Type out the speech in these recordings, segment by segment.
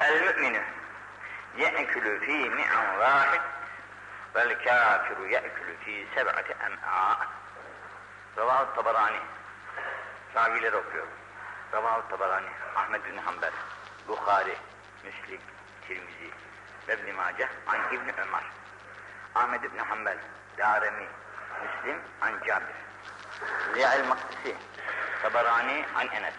El mü'minu ye'külü fî mi'an vâhid vel kâfiru ye'külü fî seb'ati em'a. Ravahu Tabarani. Ravileri okuyor. Ravahu Tabarani, Ahmed bin Hanbel, Bukhari, Müslim, Tirmizi ve İbn Mace an İbn Ömer. Ahmed bin Hanbel, Daremi, Müslim an Cabir. Ziya'il Maktisi, Tabarani an Enes.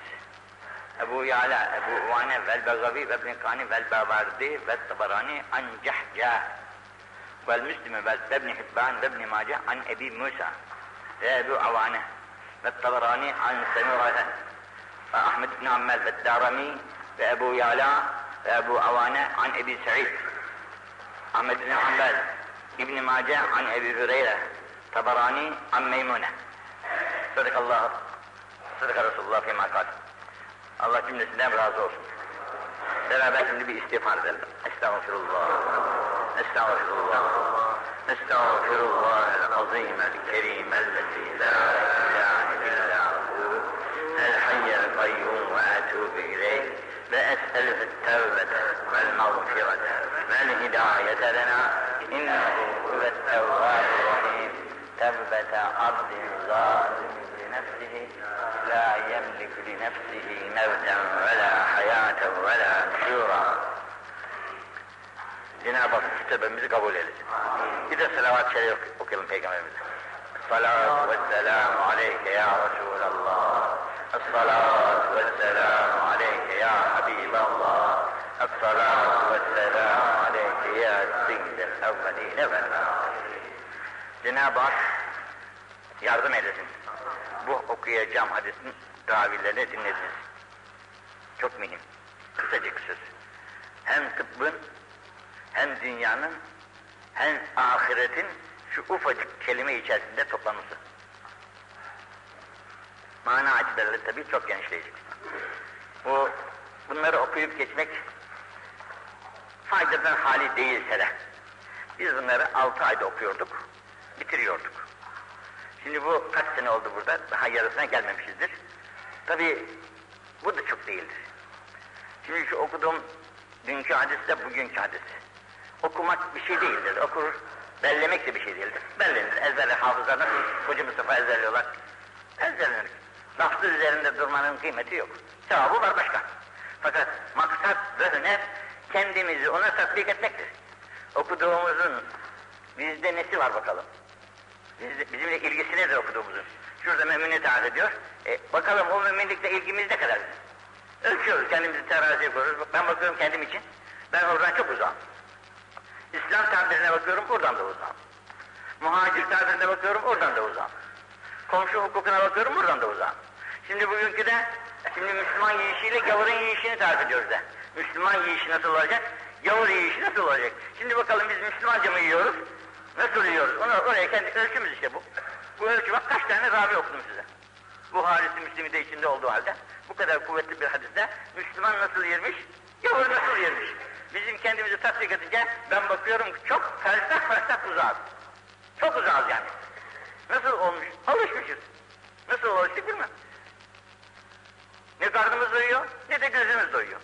Ebu Yala, Ebu Uvane vel Begavi ve İbn Kani vel Bavardi ve Tabarani an Cahca. Vel Müslim ve İbn Hibban ve İbn Mace an Ebi Musa ve Ebu Avane ve Tabarani an Semura'da ve Ahmed bin Ammel ve Darami ve Ebu Yala ve Ebu Avane an Ebi Sa'id Ahmed bin Hanbel İbn Mace Allah cümlesinden razı olsun. Beraber şimdi bir istiğfar edelim. Estağfirullah. Estağfirullah. Estağfirullah el-azim el-kerim el-lezi la ilahe illa hu el-hayyel kayyum ve etubu ileyh ve es'elühü tevbete vel mağfirete vel hidayete lena innehu huvettevvâb-ı rahim tevbete abdin zâlim nefsihi لا يملك لنفسه موتا ولا حياة ولا نشورا. جناب كتب من قبول الجماعة إذا صلوات شريف وكلم في قبل الله الصلاة والسلام عليك يا رسول الله. الصلاة والسلام عليك يا حبيب الله. الصلاة والسلام عليك يا سيد الأولين والآخرين. جناب يا يارضم الجماعة Bu okuyacağım hadisin ravilerini dinlediniz. Çok mühim. Kısacık söz. Hem tıbbın, hem dünyanın, hem ahiretin şu ufacık kelime içerisinde toplanması. Mana açılarıyla tabii çok genişleyecek. Bu, bunları okuyup geçmek faydadan hali değilse de biz bunları altı ayda okuyorduk, bitiriyorduk. Şimdi bu kaç sene oldu burada? Daha yarısına gelmemişizdir. Tabi bu da çok değildir. Şimdi şu okuduğum dünkü hadis de bugünkü hadis. Okumak bir şey değildir. Okur, bellemek de bir şey değildir. Bellenir. Ezberle hafızlar nasıl Hoca Mustafa ezberliyorlar. Ezberlenir. Lafzı üzerinde durmanın kıymeti yok. Sevabı var başka. Fakat maksat ve hüner kendimizi ona tatbik etmektir. Okuduğumuzun bizde nesi var bakalım. Biz, bizimle ilgisi nedir okuduğumuzun? Şurada mümin'i tarif ediyor. E, bakalım o müminlikle ilgimiz ne kadar? Ölçüyoruz, kendimizi teraziye koyuyoruz. Ben bakıyorum kendim için. Ben oradan çok uzağım. İslam tabirine bakıyorum, oradan da uzağım. Muhacir tabirine bakıyorum, oradan da uzağım. Komşu hukukuna bakıyorum, oradan da uzağım. Şimdi bugünkü de, şimdi Müslüman yiyişiyle gavurun yiyişini tarif ediyoruz da. Müslüman yiyişi nasıl olacak? Gavur yiyişi nasıl olacak? Şimdi bakalım biz Müslümanca mı yiyoruz? Yiyoruz? Onu, oraya kendi ölçümüz işte bu. Bu ölçü bak kaç tane ravi okudum size. Bu Buhari'si Müslim'i de içinde olduğu halde bu kadar kuvvetli bir hadiste Müslüman nasıl yermiş, gavur nasıl yermiş. Bizim kendimizi tatbik edince ben bakıyorum çok fersah fersah uzağız. Çok uzağız yani. Nasıl olmuş? Alışmışız. Nasıl alıştık bilmem. Ne karnımız doyuyor ne de gözümüz doyuyor.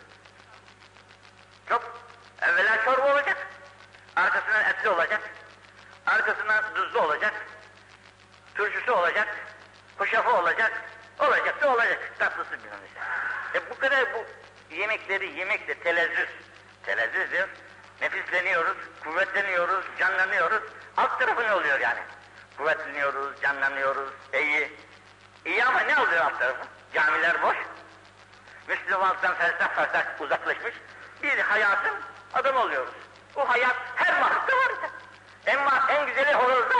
Çok evvela çorba olacak, arkasından etli olacak, arkasından tuzlu olacak, turşusu olacak, kuşafı olacak, olacak da olacak, tatlısı bilmem işte. E bu kadar bu yemekleri yemekle telezzüz, telezzüz diyor, nefisleniyoruz, kuvvetleniyoruz, canlanıyoruz, alt tarafı ne oluyor yani? Kuvvetleniyoruz, canlanıyoruz, iyi. İyi ama ne oluyor alt tarafı? Camiler boş, Müslümanlıktan fersah fersah uzaklaşmış, bir hayatın adam oluyoruz. Bu hayat her mahlukta var. Ama en güzeli horozda,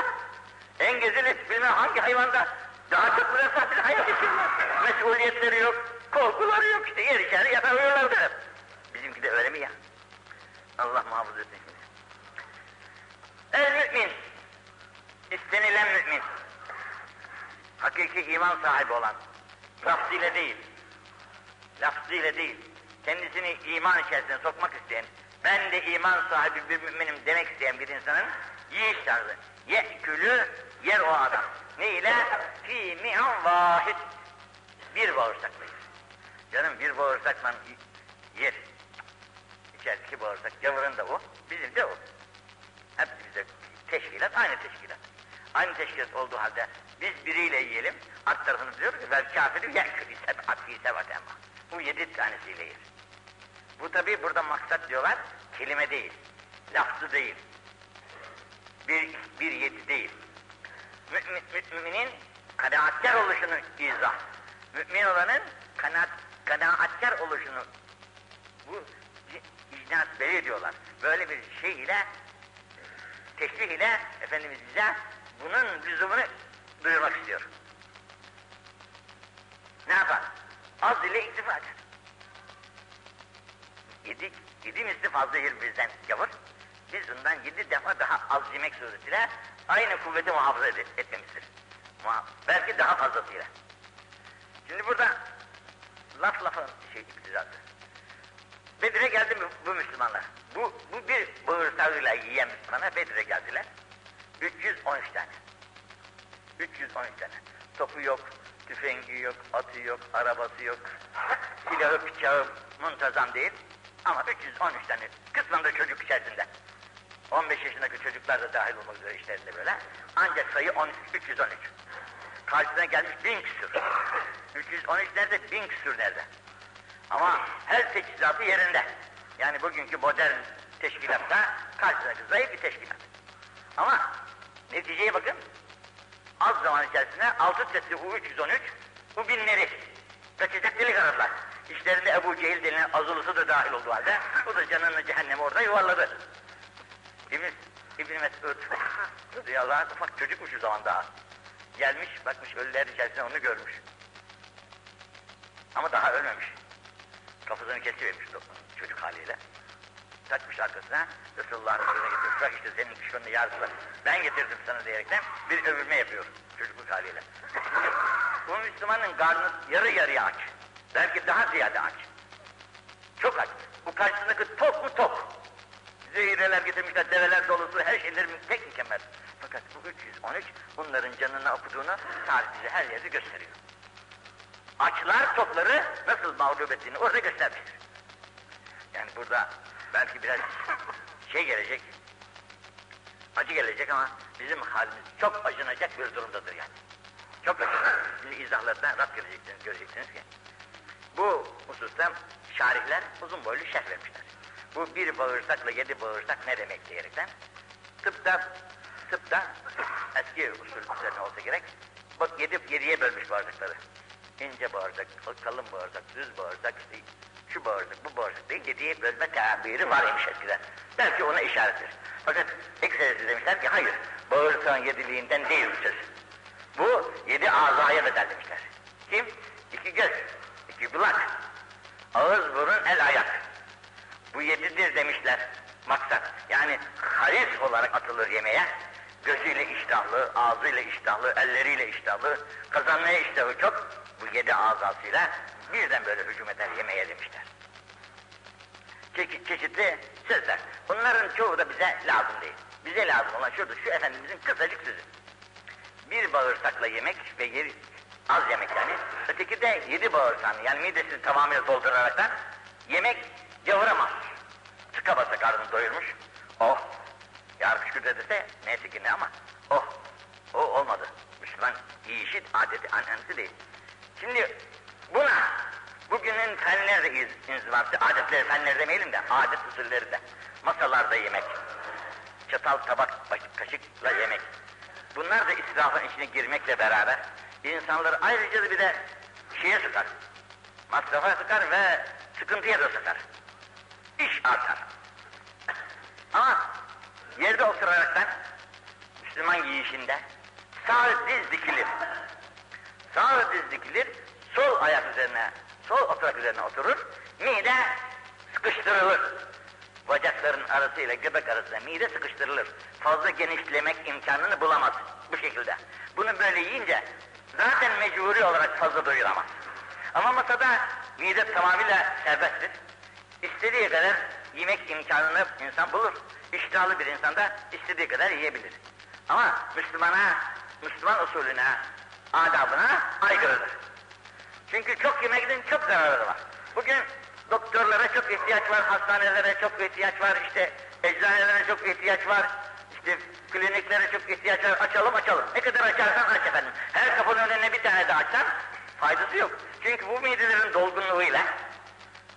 en güzeli bilmem hangi hayvanda daha çok bir hayat geçirmez. Mesuliyetleri yok, korkuları yok işte yer içeri yatar uyurlar der. Bizimki de öyle mi ya? Allah muhafaza etsin şimdi. El mümin, istenilen mümin, hakiki iman sahibi olan, lafzıyla değil, lafzıyla değil, kendisini iman içerisine sokmak isteyen, ben de iman sahibi bir müminim demek isteyen bir insanın yiyiş tarzı. Ye'külü yer o adam. Ne ile? Fî mi'an vahid. Bir bağırsakla yer. Canım bir bağırsakla yer. içerideki bağırsak. Gavurun da o, bizim de o. Hepsi bize teşkilat, aynı teşkilat. Aynı teşkilat olduğu halde biz biriyle yiyelim, alt tarafını diyor ki vel kafiri yekfir seb'at sebat emma. Bu yedi tanesiyle yer. Bu tabi burada maksat diyorlar, kelime değil, lafzı değil. Bir, bir yedi değil. Mümin, müminin kanaatkar oluşunu izah. Mümin olanın kanaat, kanaatkar oluşunu bu icnaat belli ediyorlar. Böyle bir şey ile teşbih ile Efendimiz bize bunun lüzumunu duyurmak istiyor. Ne yapar? Az ile iktifa eder. Yedi, yedi misli fazla yer bizden gavur. Bundan yedi defa daha az yemek suretiyle aynı kuvveti muhafaza ed etmemizdir. Muha belki daha fazlasıyla. Şimdi burada laf lafın şey iktidası. Bedir'e geldi mi bu Müslümanlar? Bu, bu bir bağırsağıyla yiyen Müslümanlar Bedir'e geldiler. 313 tane. 313 tane. Topu yok, tüfengi yok, atı yok, arabası yok, silahı bıçağı muntazam değil. Ama 313 tane. Kısmında çocuk içerisinde. 15 yaşındaki çocuklar da dahil olmak üzere işlerinde böyle. Ancak sayı 10, 313. Karşısına gelmiş bin küsür. 313 nerede? Bin küsür nerede? Ama her teçhizatı yerinde. Yani bugünkü modern teşkilatta karşısındaki zayıf bir teşkilat. Ama neticeye bakın. Az zaman içerisinde altı setli u 313 bu binleri kaçacak delik aradılar. İşlerinde Ebu Cehil denilen azılısı da dahil olduğu halde bu da canını cehenneme orada yuvarladı. İbn, İbn Mesud radıyallahu anh ufak çocukmuş o zaman daha. Gelmiş bakmış ölüler içerisinde onu görmüş. Ama daha ölmemiş. Kafasını kesivermiş çocuk haliyle. Takmış arkasına Resulullah'ın önüne getirmiş. Bak işte senin düşmanını yardılar. Ben getirdim sana diyerekten bir övülme yapıyor çocukluk haliyle. Bu Müslümanın karnı yarı yarıya aç. Belki daha ziyade aç. Çok aç. Bu karşısındaki tok mu tok. Zehireler getirmişler, develer dolusu, her şeyleri tek mükemmel. Fakat bu 313 bunların canına okuduğunu tarih bize her yerde gösteriyor. Açlar topları nasıl mağlup ettiğini orada göstermiştir. Yani burada belki biraz şey gelecek, acı gelecek ama bizim halimiz çok acınacak bir durumdadır yani. Çok acınacak. Şimdi izahlardan rast göreceksiniz, göreceksiniz ki. Bu hususta şarihler uzun boylu şerh vermişler. Bu bir bağırsakla yedi bağırsak ne demek diyerekten. Tıpta, tıpta eski usul üzerine olsa gerek. Bak yedi, yediye bölmüş bağırsakları. İnce bağırsak, kalın bağırsak, düz bağırsak, işte şu bağırsak, bu bağırsak değil, yediye bölme tabiri var imiş eskiden. Belki ona işarettir. Fakat ekserisi demişler ki hayır, bağırsağın yediliğinden değil bu söz. Bu yedi azaya bedel demişler. Kim? İki göz, iki kulak, ağız, burun, el, ayak. Bu yedidir demişler maksat. Yani haris olarak atılır yemeğe. Gözüyle iştahlı, ağzıyla iştahlı, elleriyle iştahlı, kazanmaya iştahı çok. Bu yedi azasıyla birden böyle hücum eder yemeğe demişler. Çeşit, çeşitli sözler. Bunların çoğu da bize lazım değil. Bize lazım olan şudur, şu Efendimizin kısacık sözü. Bir bağırsakla yemek ve yeri, az yemek yani. Öteki de yedi bağırsağını yani midesini tamamıyla dolduraraktan yemek yavuramaz. Tıka basa karnını doyurmuş. Oh! Yar kışkırtı dese neyse ki ne ama oh! O olmadı. Müslüman yiyişi adeti ananesi değil. Şimdi buna bugünün fenleri de iz, inzibatı, adetleri fenleri demeyelim de adet usulleri de. Masalarda yemek, çatal tabak kaşıkla yemek. Bunlar da israfın içine girmekle beraber insanları ayrıca da bir de şeye sıkar. Masrafa sıkar ve sıkıntıya da sıkar. İş artar. Ama yerde oturaraktan Müslüman yiyişinde sağ diz dikilir. Sağ diz dikilir, sol ayak üzerine, sol oturak üzerine oturur, mide sıkıştırılır. Bacakların arasıyla göbek arasında mide sıkıştırılır. Fazla genişlemek imkanını bulamaz bu şekilde. Bunu böyle yiyince zaten mecburi olarak fazla doyuramaz. Ama masada mide tamamıyla serbesttir. İstediği kadar yemek imkanını insan bulur. İştahlı bir insan da istediği kadar yiyebilir. Ama Müslümana, Müslüman usulüne, adabına aykırıdır. Çünkü çok yemekten çok zararı var. Bugün doktorlara çok ihtiyaç var, hastanelere çok ihtiyaç var, işte eczanelere çok ihtiyaç var, işte kliniklere çok ihtiyaç var, açalım açalım. Ne kadar açarsan aç efendim. Her kapının önüne bir tane de açsan faydası yok. Çünkü bu midelerin dolgunluğuyla,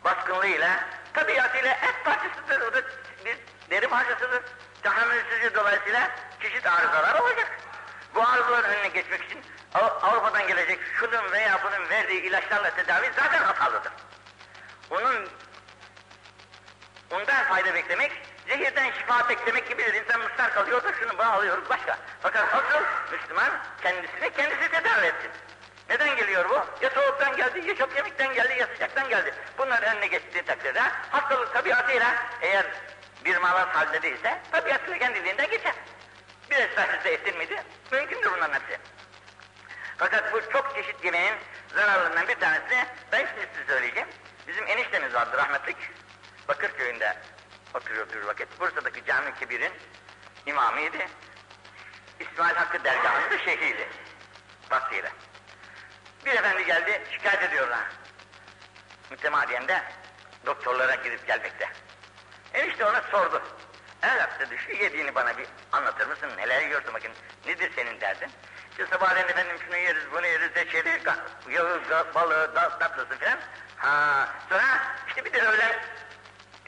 baskınlığıyla, tabiatıyla et parçasıdır, o da bir deri parçasıdır. Tahammülsüzlüğü dolayısıyla çeşit arızalar olacak. Bu arızaların önüne geçmek için Avrupa'dan gelecek şunun veya bunun verdiği ilaçlarla tedavi zaten hatalıdır. Onun ondan fayda beklemek, zehirden şifa beklemek gibidir. İnsan mustar kalıyor da şunu bunu alıyoruz başka. Fakat asıl Müslüman kendisini kendisi tedavi etsin. Neden geliyor bu? Ya soğuktan geldi, ya çok yemekten geldi, ya sıcaktan geldi. Bunlar önüne geçtiği takdirde hastalık tabiatıyla eğer bir malas halde değilse tabiatıyla kendiliğinden geçer. Bir ettin miydi? Mümkündür bunların hepsi. Fakat bu çok çeşit yemeğin zararlarından bir tanesini ben şimdi size söyleyeceğim. Bizim eniştemiz vardı rahmetlik. Bakırköy'ünde oturuyordu bir vakit. Bursa'daki cami kebirin imamıydı. İsmail Hakkı dergahının da şeyhiydi. Vaktiyle. Bir efendi geldi şikayet ediyorlar. Mütemadiyen de doktorlara gidip gelmekte. Enişte ona sordu. Evlat dedi şu yediğini bana bir anlatır mısın? Neler yiyorsun bakın. Nedir senin derdin? İşte sabahleyin efendim şunu yeriz, bunu yeriz, reçeli, yağı, balığı, tatlısı falan. Ha, sonra işte bir de öğlen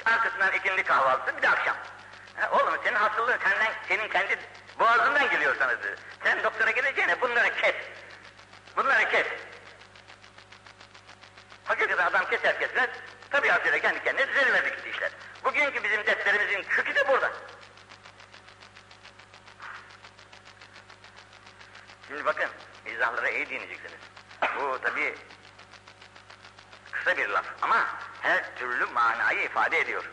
arkasından ikindi kahvaltısı, bir de akşam. Ha, oğlum senin hastalığın senden, senin kendi boğazından geliyor sana dedi. Sen doktora gideceğine bunları kes. Bunları kes. Hakikaten adam keser kesmez, tabiatıyla kendi kendine düzelmedi gitti işler. Bugünkü bizim dertlerimizin kökü de burada. Şimdi bakın, izahlara iyi dinleyeceksiniz. Bu tabi kısa bir laf ama her türlü manayı ifade ediyor.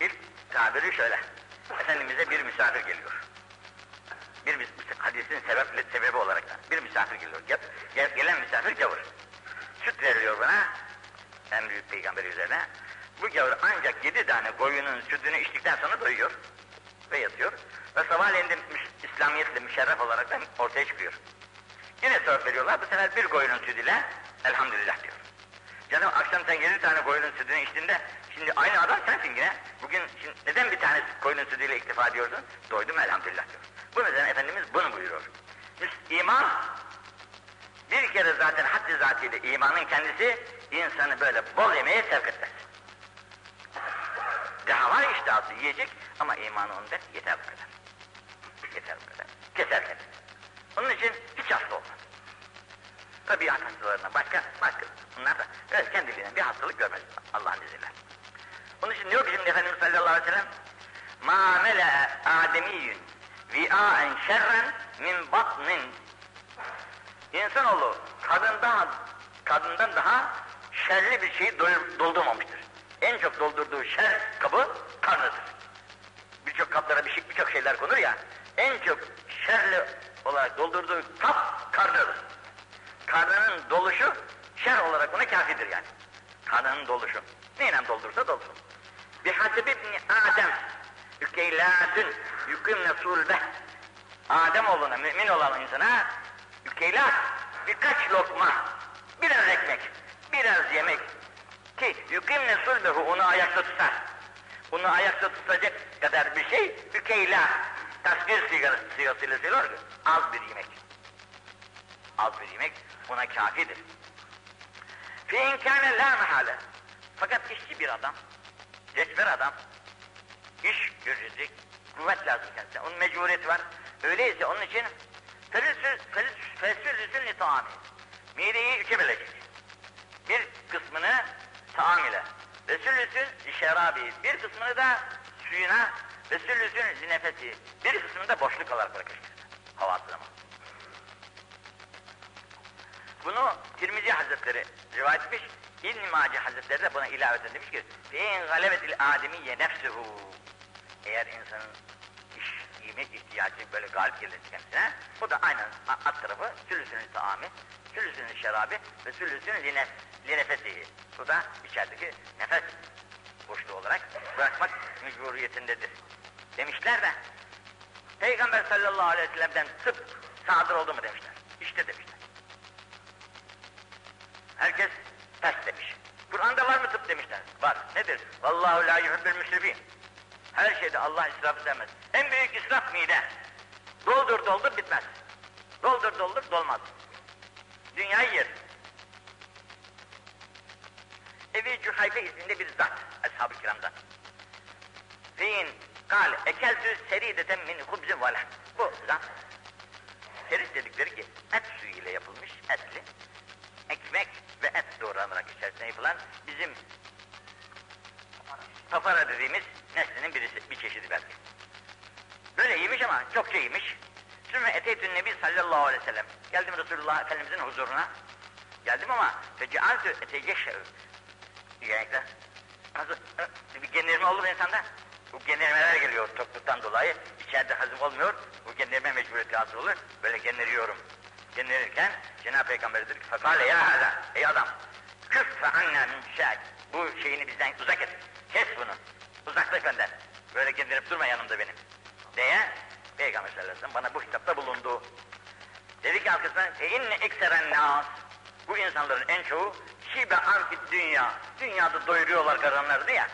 İlk tabiri şöyle. Efendimiz'e bir misafir geliyor. Bir hadisin sebep, sebebi olarak da bir misafir geliyor. Gel, gel, gelen misafir gavur. Süt veriliyor bana. En büyük peygamber üzerine. Bu gavur ancak yedi tane koyunun sütünü içtikten sonra doyuyor ve yatıyor. Ve sabahleyin de İslamiyetle müşerref olarak da ortaya çıkıyor. Yine söz veriyorlar. Bu sefer bir koyunun sütüyle elhamdülillah diyor. Canım akşam sen yedi tane koyunun sütünü içtiğinde şimdi aynı adam sensin yine. Bugün şimdi neden bir tane koyunun sütüyle iktifa ediyorsun? Doydum elhamdülillah diyor. Bu nedenle Efendimiz bunu buyuruyor. İman bir kere zaten haddi zatıyla imanın kendisi insanı böyle bol yemeğe sevk etmez. Daha var iştahı yiyecek ama imanı onda yeter bu kadar. Yeter bu kadar. Keser kendini. Onun için hiç hasta olmaz. Tabiat hastalarına başka, başka. Bunlar da evet kendiliğinden bir hastalık görmez Allah'ın izniyle. Onun için diyor ki şimdi Efendimiz sallallahu aleyhi ve sellem مَا مَلَأَ آدَمِيٌّ vi'aen şerren min batnin İnsanoğlu kadından, kadından daha şerli bir şeyi doldurmamıştır. En çok doldurduğu şer kabı karnıdır. Birçok kaplara birçok bir, bir şeyler konur ya, en çok şerli olarak doldurduğu kap karnıdır. Karnının doluşu şer olarak ona kafidir yani. Karnının doluşu. Neyle doldursa dolsun. Bihasebi ibni Adem ükeylatün yükümne sulbe Adem oğluna, mümin olan insana ükeylat birkaç lokma, biraz ekmek, biraz yemek ki yükümne sulbehu onu ayakta tutar. Onu ayakta tutacak kadar bir şey ükeyla tasvir sigasıyla söylüyor ki az bir yemek. Az bir yemek ona kafidir. Fi inkâne la mehale. Fakat işçi bir adam, cesver adam, iş görecek, kuvvet lazım kendisine. Onun mecburiyeti var. Öyleyse onun için fesülüsün li taami. Mideyi üçe bölecek. Bir kısmını taam ile. Ve sülüsün şerabi. Bir kısmını da suyuna ve sülüsün nefesi. Bir kısmını da boşluk olarak bırakır. Hava zaman. Bunu Tirmizi Hazretleri rivayet etmiş. İbn-i Maci Hazretleri de buna ilaveten demiş ki فَاِنْ غَلَبَتِ الْآدَمِيَّ نَفْسُهُ eğer insanın iş, yemek ihtiyacı böyle galip gelirse kendisine, bu da aynen alt tarafı sülüsünün taami, sülüsünün şerabi ve sülüsünün linef, linefesihi. Bu da içerideki nefes boşluğu olarak bırakmak mecburiyetindedir. Demişler de, Peygamber sallallahu aleyhi ve sellem'den tıp sadır oldu mu demişler. İşte demişler. Herkes ters demiş. Kur'an'da var mı tıp demişler. Var. Nedir? Vallahu la yuhibbül müsrifin. Her şeyde Allah israfı sevmez. En büyük israf mide. Doldur doldur bitmez. Doldur doldur dolmaz. Dünyayı yer. Evi Cühayfe isminde bir zat. Ashab-ı kiramdan. Fein kal ekeltü serideten min hubzin ve lahm. Bu zat. Serit dedikleri ki et suyu ile yapılmış etli ekmek ve et doğranarak içerisine yapılan bizim papara dediğimiz neslinin birisi, bir çeşidi belki. Böyle yemiş ama çokça yemiş. Sümme eteytün nebi sallallahu aleyhi ve sellem. Geldim Resulullah Efendimizin huzuruna. Geldim ama fecealtü eteceşşe'ü. Yemekte. Nasıl? Bir genirme olur insanda. Bu genirmeler geliyor tokluktan dolayı. İçeride hazım olmuyor. Bu genirme mecburiyeti hasıl olur. Böyle geniriyorum. Genirirken Cenab-ı Peygamber dedi ki Fakale ya hala ey adam küffe anna min şak. Bu şeyini bizden uzak et. Kes bunu. Uzaklaş benden. Böyle genirip durma yanımda benim. Diye Peygamber sallallahu aleyhi ve bana bu hitapta bulundu. Dedi ki arkasından fe inne ekseren nas. Bu insanların en çoğu şibe anfit dünya. Dünyada doyuruyorlar karınlarını ya.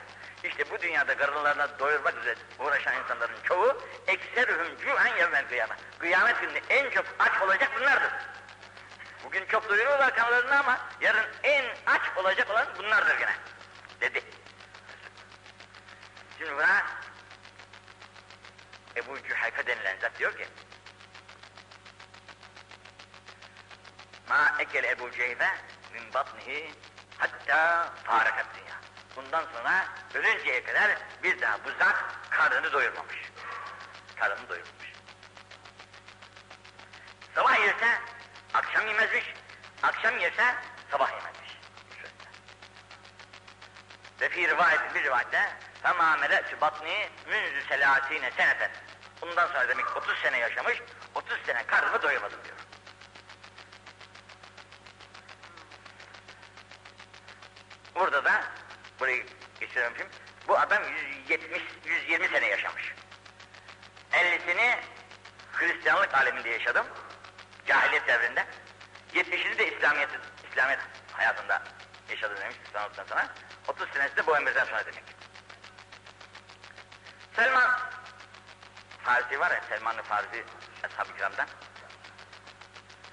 İşte bu dünyada karınlarına doyurmak üzere uğraşan insanların çoğu ekserühüm cü'en yevmel kıyamet. Kıyamet gününde en çok aç olacak bunlardır. Bugün çok doyuruyorlar karınlarını ama yarın en aç olacak olan bunlardır gene. Dedi. Şimdi buna Ebu Cühayfe denilen zat diyor ki Ma ekel Ebu Cehve min batnihi hatta farakat dünya. Bundan sonra ölünceye kadar bir daha bu zat karnını doyurmamış. Karnını doyurmamış. Sabah yerse akşam yemezmiş, akşam yerse sabah yemezmiş. Ve fi rivayet bir rivayette فَمَا مَلَأْتُ batni münzü selasine seneten. Bundan sonra demek 30 sene yaşamış, 30 sene karnımı doyurmadım diyor. Burada da burayı geçiremişim. Bu adam 170 120 sene yaşamış. 50'sini Hristiyanlık aleminde yaşadım. Cahiliyet devrinde. 70'ini de İslamiyet, İslamiyet hayatında yaşadım demiş İslamiyet'ten sonra. 30 senesi de bu emirden sonra demek. Selman Farisi var ya Selman-ı Farisi Ashab-ı Kiram'dan.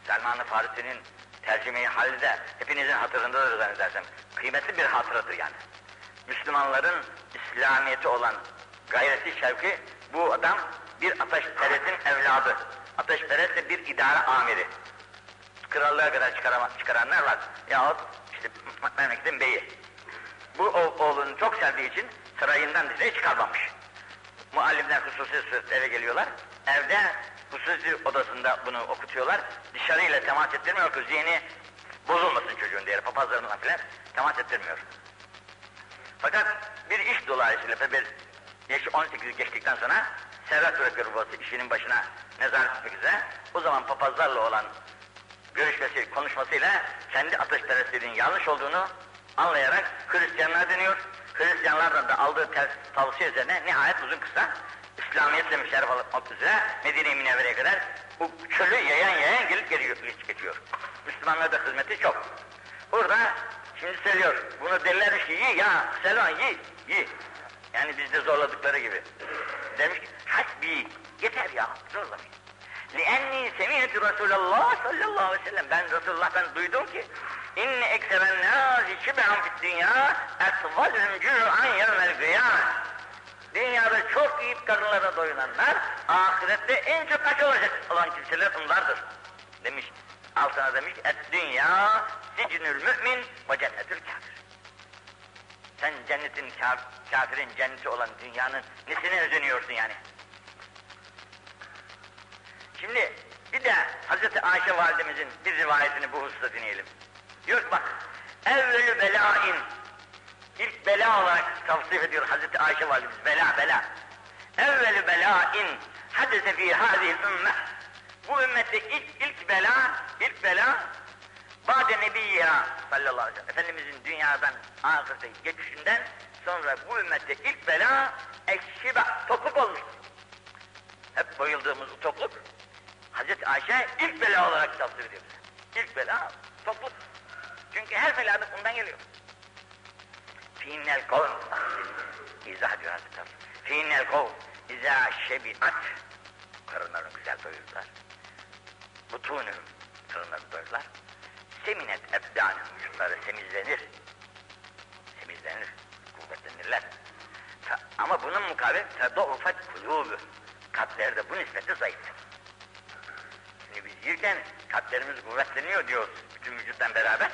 Selman-ı Farisi'nin tercümeyi hali de hepinizin hatırındadır zannedersem. Kıymetli bir hatıradır yani. Müslümanların İslamiyeti olan gayreti şevki bu adam bir ateşperestin evladı. Ateşperest de bir idare amiri. Krallığa kadar çıkaranlar var. Yahut işte memleketin beyi. Bu oğlunu çok sevdiği için sarayından dışarı çıkarmamış. Muallimler hususi eve geliyorlar. Evde hususi odasında bunu okutuyorlar. Dışarıyla temas ettirmiyor ki zihni bozulmasın çocuğun diğer papazlarından filan temas ettirmiyor. Fakat bir iş dolayısıyla tabi yaşı 18 geçtikten sonra Servet bırakıyor işinin başına nezaret etmek üzere. O zaman papazlarla olan görüşmesi, konuşmasıyla kendi ateşperestliğinin yanlış olduğunu anlayarak Hristiyanlar deniyor. Hristiyanlardan da aldığı tavsiye üzerine nihayet uzun kısa İslamiyetle müşerref olmak üzere Medine-i Münevvere'ye kadar bu çölü yayan yayan gelip geliyor, geçiyor. Müslümanlarda hizmeti çok. Burada şimdi söylüyor, bunu derler ki yi ya selam yi, yi. Yani bizde zorladıkları gibi. Demiş ki hasbi, yeter ya, zorlamayın. لِأَنِّي سَمِعْتُ رَسُولَ اللّٰهِ sallallahu aleyhi ve sellem. Ben Resulullah'tan duydum ki İnne ekseren nâzi şibe'an fit dünya etvalhum cü'an yevmel kıyamet. Dünyada çok yiyip karınlara doyulanlar ahirette en çok aç olacak olan kimseler onlardır. Demiş. Altına demiş et dünya sicnül mümin ve cennetül kafir. Sen cennetin kaf, kafirin cenneti olan dünyanın nesine özeniyorsun yani? Şimdi bir de Hazreti Ayşe validemizin bir rivayetini bu hususta dinleyelim. Diyor ki bak, evvelü belain, ilk bela olarak tavsif ediyor Hazreti Ayşe validemiz, bela bela. Evvelü belain, hadise fi hâzihil ümmeh. Bu ümmette ilk, ilk bela, ilk bela, Bade Nebiyya sallallahu aleyhi ve sellem, Efendimizin dünyadan ahirete geçişinden sonra bu ümmette ilk bela ekşiba, topluk olmuş. Hep bayıldığımız topluk, Hazreti Ayşe ilk bela olarak tavsiye ediyor. İlk bela topluk. Çünkü her felaket bundan geliyor. Fiinnel kavm. İzah ediyor Hazreti Allah. Fiinnel kavm. İzâ şebiat. Karınlarını güzel doyurdular. Butunum. Karınlarını doyurdular. Seminet ebdanım. Vücutları semizlenir. Semizlenir. Kuvvetlenirler. Ama bunun mukabil tedaufet kulûbü. Kalpleri bu nispette zayıf. Şimdi biz yirken kalplerimiz kuvvetleniyor diyoruz bütün vücuttan beraber.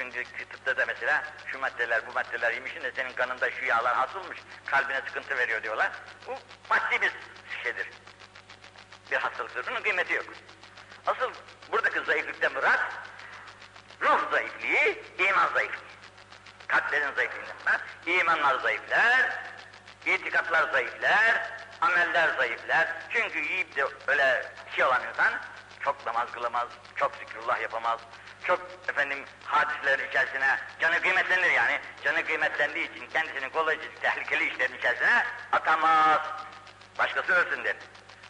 Şimdiki bugün tıpta da mesela şu maddeler bu maddeler yemişsin de senin kanında şu yağlar hasılmış, kalbine sıkıntı veriyor diyorlar. Bu maddi bir şeydir. Bir hastalıktır. Bunun kıymeti yok. Asıl buradaki zayıflıktan murat ruh zayıflığı, iman zayıflığı. Kalplerin zayıflığından. imanlar zayıflar, itikatlar zayıflar, ameller zayıflar. Çünkü yiyip de öyle şey olan insan çok namaz kılamaz, çok zikrullah yapamaz, çok efendim hadislerin içerisine canı kıymetlenir yani. Canı kıymetlendiği için kendisini kolayca tehlikeli işlerin içerisine atamaz. Başkası ölsün der.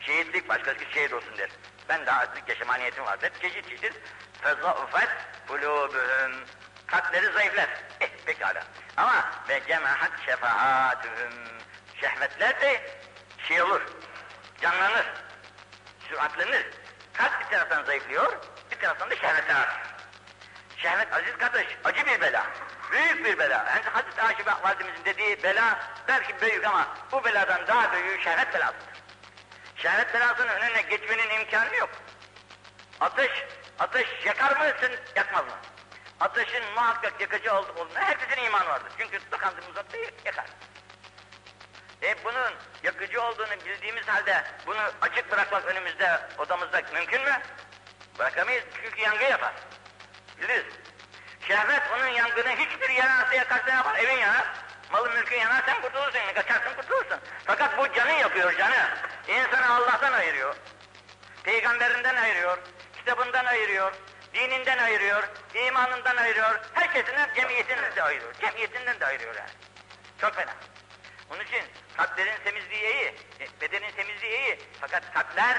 Şehitlik başkası şehit olsun der. Ben daha azlık yaşama niyetim var der. Çeşit çeşit fezaufet kulûbühüm. Kalpleri zayıflar. Eh pekala. Ama ve cemahat şefaatühüm. Şehvetler de şey olur, canlanır, süratlenir. Kalp bir taraftan zayıflıyor, bir taraftan da şehvetler artıyor. Şehvet aziz kardeş, acı bir bela. Büyük bir bela. Yani Hazreti Ayşe validemizin dediği bela belki büyük ama bu beladan daha büyüğü şehvet belasıdır. Şehvet belasının önüne geçmenin imkanı yok. Ateş, ateş yakar mısın, yakmaz mı? Ateşin muhakkak yakıcı olduğuna herkesin imanı vardır. Çünkü tıkandı uzattı yakar. E bunun yakıcı olduğunu bildiğimiz halde bunu açık bırakmak önümüzde, odamızda mümkün mü? Bırakamayız çünkü yangın yapar. Biliriz. Şehvet onun yangını hiçbir yanarsa yakarsa yapar. Evin yanar, malın mülkün yanar sen kurtulursun, kaçarsın kurtulursun. Fakat bu canı yapıyor canı. İnsanı Allah'tan ayırıyor. Peygamberinden ayırıyor, kitabından ayırıyor, dininden ayırıyor, imanından ayırıyor, herkesinden cemiyetinden de ayırıyor. Cemiyetinden de ayırıyor yani. Çok fena. Onun için kalplerin temizliği iyi, e, bedenin temizliği iyi. Fakat kalpler,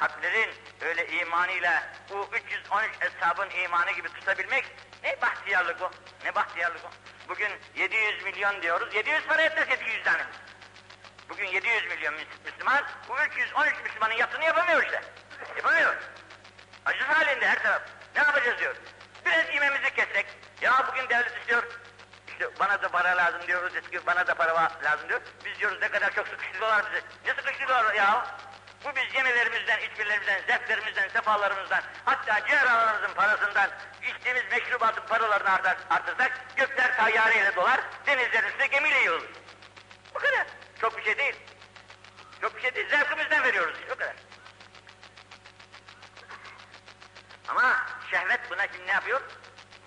kalplerin öyle imanıyla bu 313 hesabın imanı gibi tutabilmek ne bahtiyarlık o, ne bahtiyarlık o. Bugün 700 milyon diyoruz, 700 para etmez 700 tane. Bugün 700 milyon Müslüman, bu 313 Müslümanın yaptığını yapamıyor işte. Yapamıyor. Aciz halinde her taraf. Ne yapacağız diyor. Biraz yememizi kessek. Ya bugün devlet istiyor, işte bana da para lazım diyoruz, eski bana da para lazım diyor. Biz diyoruz ne kadar çok sıkıştırıyorlar bizi. Ne sıkıştırıyorlar ya? Bu biz yemelerimizden, içkilerimizden, zevklerimizden, sefalarımızdan, hatta ciğerlerimizin parasından, içtiğimiz meşrubatın paralarını artırsak, gökler tayyareyle dolar, denizlerin üstüne gemiyle yiyoruz. Bu kadar. Çok bir şey değil. Çok bir şey değil. Zevkimizden veriyoruz. O kadar. Ama şehvet buna şimdi ne yapıyor?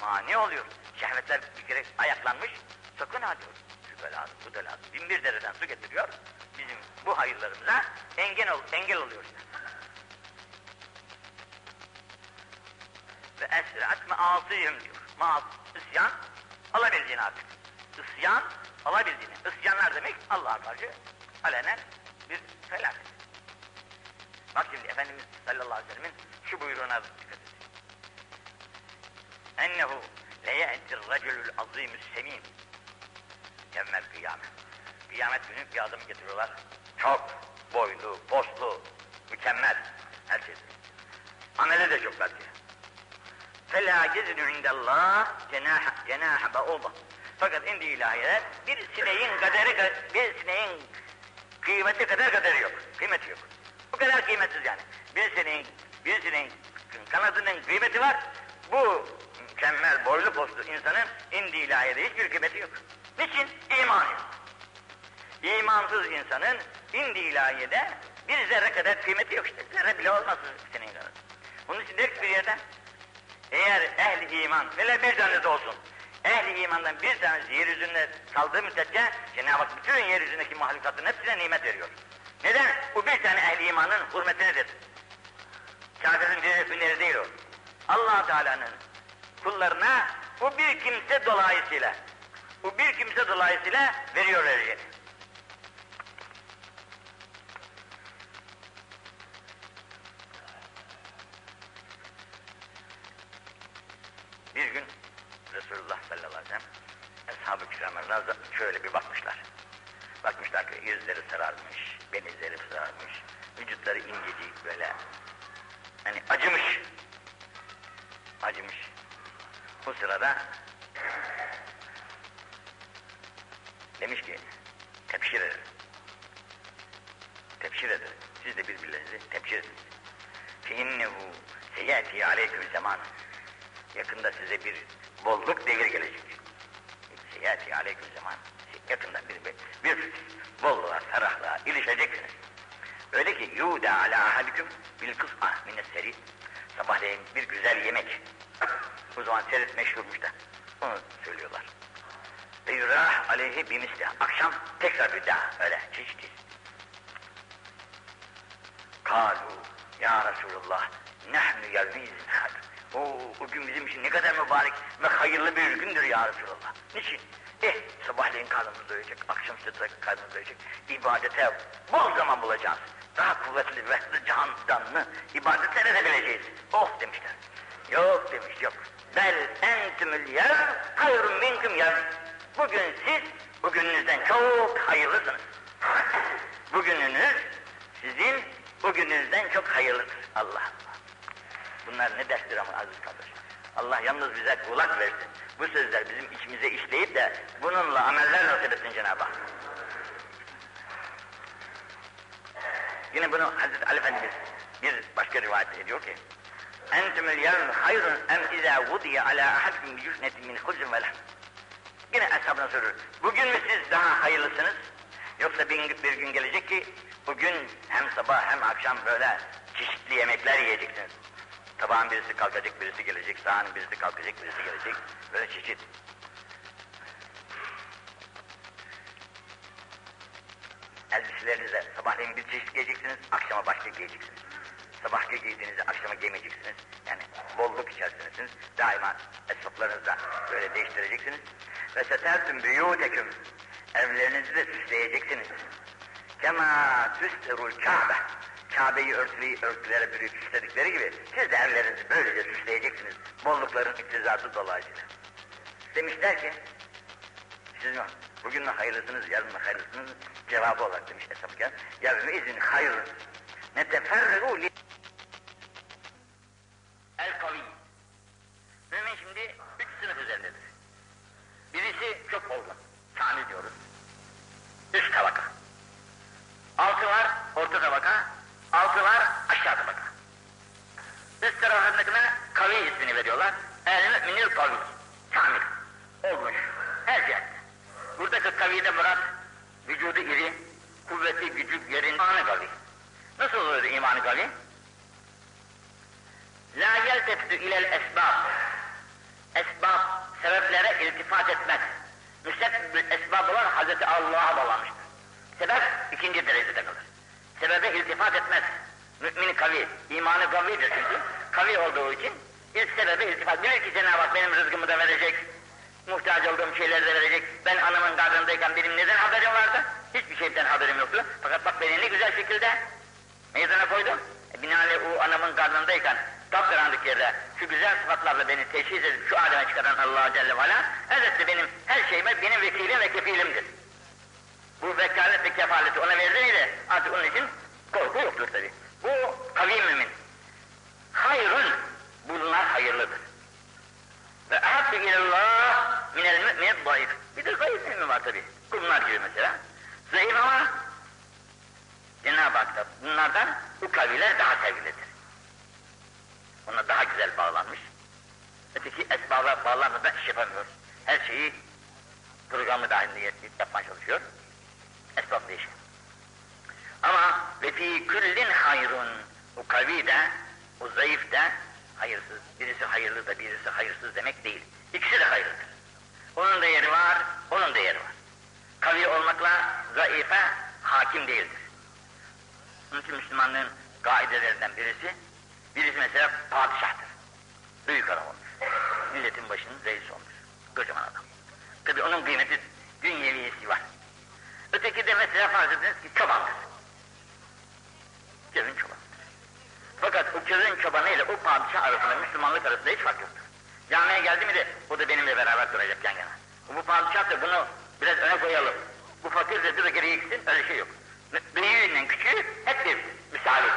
Mani oluyor. Şehvetler bir kere ayaklanmış, sakın ha diyor. Şu da lazım, bu da lazım. Bin bir dereden su getiriyor. Bizim bu hayırlarımıza engel, ol, engel oluyor işte. Ve esrat measiyim diyor. Maas, isyan, alabildiğini artık. Isyan, alabildiğini. Isyanlar demek Allah'a karşı alenen bir felaket. Bak şimdi Efendimiz sallallahu aleyhi ve sellemin şu buyruğuna dikkat edin. Ennehu leye'tir raculul azimüs semim yevmel kıyamet. Kıyamet günü bir adam getiriyorlar. Çok boylu, poslu, mükemmel her şey. Ameli de çok belki. فَلَا جَزِنُ عِنْدَ اللّٰهِ جَنَاحَ بَعُوضًا Fakat indi ilahiyede bir sineğin kaderi, bir sineğin kıymeti kadar kaderi yok. Kıymeti yok. Bu kadar kıymetsiz yani. Bir sineğin, bir sineğin kanadının kıymeti var. Bu mükemmel boylu postlu insanın indi ilahiyede hiçbir kıymeti yok. Niçin? İman yok. İmansız insanın indi ilahiyede bir zerre kadar kıymeti yok işte. Zerre bile olmaz senin kadar. Bunun için der bir yerden eğer ehli iman, vele bir tanesi olsun, ehli imandan bir tanesi yeryüzünde kaldığı müddetçe Cenab-ı Hak bütün yeryüzündeki mahlukatın hepsine nimet veriyor. Neden? Bu bir tane ehli imanın hürmetinedir. Kafirin hürmetleri değil o. allah Teala'nın kullarına bu bir kimse dolayısıyla, bu bir kimse dolayısıyla veriyor vereceğini. Ashab-ı kiramın şöyle bir bakmışlar. Bakmışlar ki yüzleri sararmış, benizleri sararmış, vücutları incecik böyle. Hani acımış. Acımış. Bu sırada demiş ki tepşir edin. Tepşir edin. Siz de birbirlerinizi tepşir edin. فَاِنَّهُ سَيَأْتِي عَلَيْكُمْ zaman. Yakında size bir bolluk devir gelecek. Seyati aleyküm zaman. Yakında bir, bir, bir bolluğa, ferahlığa ilişeceksiniz. Öyle ki yuda ala ahadikum bil kısma mines seri. Sabahleyin bir güzel yemek. O zaman serit meşhurmuş da. Onu söylüyorlar. Ve yurah aleyhi bimisli. Akşam tekrar bir daha öyle çeşit. Kalu ya Resulullah nehnu yevmiyiz o, o gün bizim için ne kadar mübarek ve hayırlı bir gündür ya Resulallah. Niçin? Eh, sabahleyin karnımız doyacak, akşam sıra karnımız doyacak. İbadete bol zaman bulacağız. Daha kuvvetli ve canlı ibadetlere de bileceğiz. Oh demişler. Yok demiş, yok. Bel entümül yer hayrun minkum yer. Bugün siz, bugününüzden çok hayırlısınız. Bugününüz sizin bugününüzden çok hayırlıdır. Allah Allah. Bunlar ne derstir ama aziz kardeş. Allah yalnız bize kulak versin. Bu sözler bizim içimize işleyip de bununla ameller nasip etsin Cenab-ı Hak. Yine bunu Hazreti Ali Efendimiz bir başka rivayet ediyor ki Entümül yevm hayrun em izâ vudiye alâ ahadkin bicüsnetin min huzun. Yine ashabına soruyor. Bugün mü siz daha hayırlısınız? Yoksa bir, bir gün gelecek ki bugün hem sabah hem akşam böyle çeşitli yemekler yiyeceksiniz. Sabahın birisi kalkacak, birisi gelecek, sağın birisi kalkacak, birisi gelecek. Böyle çeşit. Elbiselerinizle sabahleyin bir çeşit giyeceksiniz, akşama başka giyeceksiniz. Sabah giydiğinizi akşama giymeyeceksiniz. Yani bolluk içerisindesiniz. Daima esnaflarınızda böyle değiştireceksiniz. Ve setertüm büyûteküm. Evlerinizi de süsleyeceksiniz. Kema tüsterul Kabe. Kabe'yi örtülü, örtülere bürüyüp süsledikleri gibi siz de evlerinizi böylece süsleyeceksiniz. Bollukların iktizatı dolayısıyla. Demişler ki siz? Bugün hayırlısınız, yarın hayırlısınız? Cevabı olarak demiş Eshab-ı Ya izin hayrın. Neteferru li el kavi. Mümin şimdi üç sınıf üzerindedir. Birisi çok olgun. Kamil diyoruz. Üst tabaka. Altı var, orta tabaka. Altı var, aşağı tabaka. Üst tarafındakine kavi ismini veriyorlar. El müminil kavi. Kamil. Olmuş. Her şey. Buradaki kavide murat vücudu iri, kuvveti, gücü, yerin imanı kavi. Nasıl oluyor imanı kavi? La yelteftu ilel esbab. Esbab, sebeplere iltifat etmez. Müsebbül esbab olan Hazreti Allah'a bağlanmıştır. Sebep ikinci derecede kalır. Sebebe iltifat etmez. Mümin kavi, imanı kavidir çünkü. Kavi olduğu için ilk sebebe iltifat. Bilir ki Cenab-ı Hak benim rızkımı da verecek, muhtaç olduğum şeyleri de verecek. Ben anamın karnındayken benim neden haberim vardı? Hiçbir şeyden haberim yoktu. Fakat bak beni ne güzel şekilde meydana koydu. E, binaenaleyh o anamın karnındayken kapkaranlık yerde şu güzel sıfatlarla beni teşhis edip şu aleme çıkaran Allah Celle ve Ala elbette benim her şeyime benim vekilim ve kefilimdir. Bu vekalet ve kefaleti ona verilirse artık onun için korku yoktur tabi. Bu kavi mümin. Hayrun, bunlar hayırlıdır. Ve ahabbu ilallah minel mü'minit zayıf. Bir de zayıf mümin var tabi. Bunlar gibi mesela. Zayıf ama Cenab-ı Hak da bunlardan bu kaviler daha sevgilidir. Ona daha güzel bağlanmış. Öteki esbaba bağlanmadan iş yapamıyor. Her şeyi programı dahilinde yapmaya çalışıyor. Esbab değişir. Ama ve fi küllin hayrun o kavi de, o zayıf de hayırsız. Birisi hayırlı da birisi hayırsız demek değil. İkisi de hayırlıdır. Onun da yeri var, onun da yeri var. Kavi olmakla zayıfe hakim değildir. Onun için Müslümanlığın kaidelerinden birisi, birisi mesela padişahtır. Büyük adam olmuş. Milletin başının reis olmuş. Kocaman adam. Tabi onun kıymeti dünyeviyesi var. Öteki de mesela farz ediniz ki çobandır. Köyün çobanıdır. Fakat o köyün çobanı ile o padişah arasında, Müslümanlık arasında hiç fark yoktur. Camiye geldi mi de o da benimle beraber duracak yan yana. Bu padişah bunu biraz öne koyalım. Bu fakir de dur geriye gitsin, öyle şey yok. Büyüğünden küçüğü hep bir misali.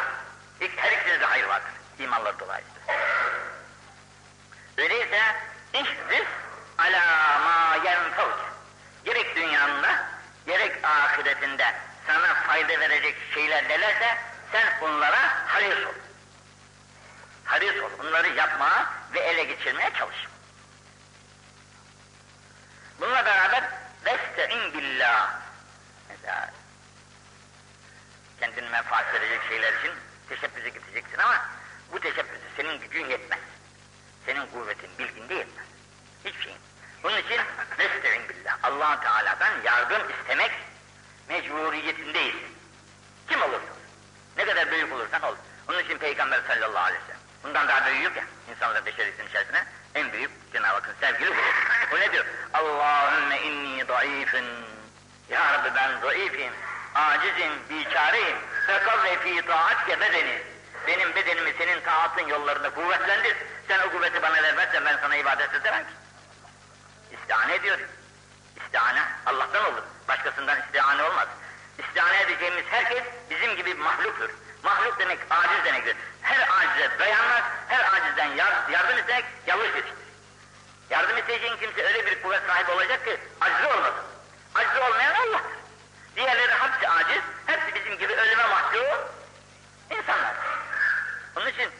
Her ikisinde de hayır vardır. İmanları dolayısıyla. Öyleyse ihzif ala ma yenfavk. Gerek dünyanda, gerek ahiretinde sana fayda verecek şeyler nelerse sen bunlara haris ol. Haris ol. Bunları yapmaya ve ele geçirmeye çalış. Bununla beraber veste'in billah. Mesela kendini menfaat verecek şeyler için teşebbüse gideceksin ama bu teşebbüse senin gücün yetmez. Senin kuvvetin, bilgin de yetmez. Hiçbir şeyin. Bunun için nesta'in billah. allah Teala'dan yardım istemek mecburiyetindeyiz. Kim olursun? Ne kadar büyük olursan ol. Onun için Peygamber sallallahu aleyhi ve sellem. Bundan daha büyük yok ya insanlar beşeriyetin içerisine en büyük Cenab-ı Hakk'ın sevgili bu. O ne diyor? Allahümme inni zayıfın. Ya Rabbi ben zayıfim, acizim, biçareyim. Fekavve fî taatke bedeni. Benim bedenimi senin taatın yollarında kuvvetlendir. Sen o kuvveti bana vermezsen ben sana ibadet edemem ki. İstihane ediyor. İstihane Allah'tan olur. Başkasından istihane olmaz. İstihane edeceğimiz herkes bizim gibi mahluktur. Mahluk demek aciz demektir. Her acize dayanmaz, her acizden yardım istemek yanlış. Yardım isteyeceğin kimse öyle bir kuvvet sahibi olacak ki aciz olmasın. Aciz olmayan Allah'tır. Diğerleri hepsi aciz, hepsi bizim gibi ölüme mahkum insanlar. Onun için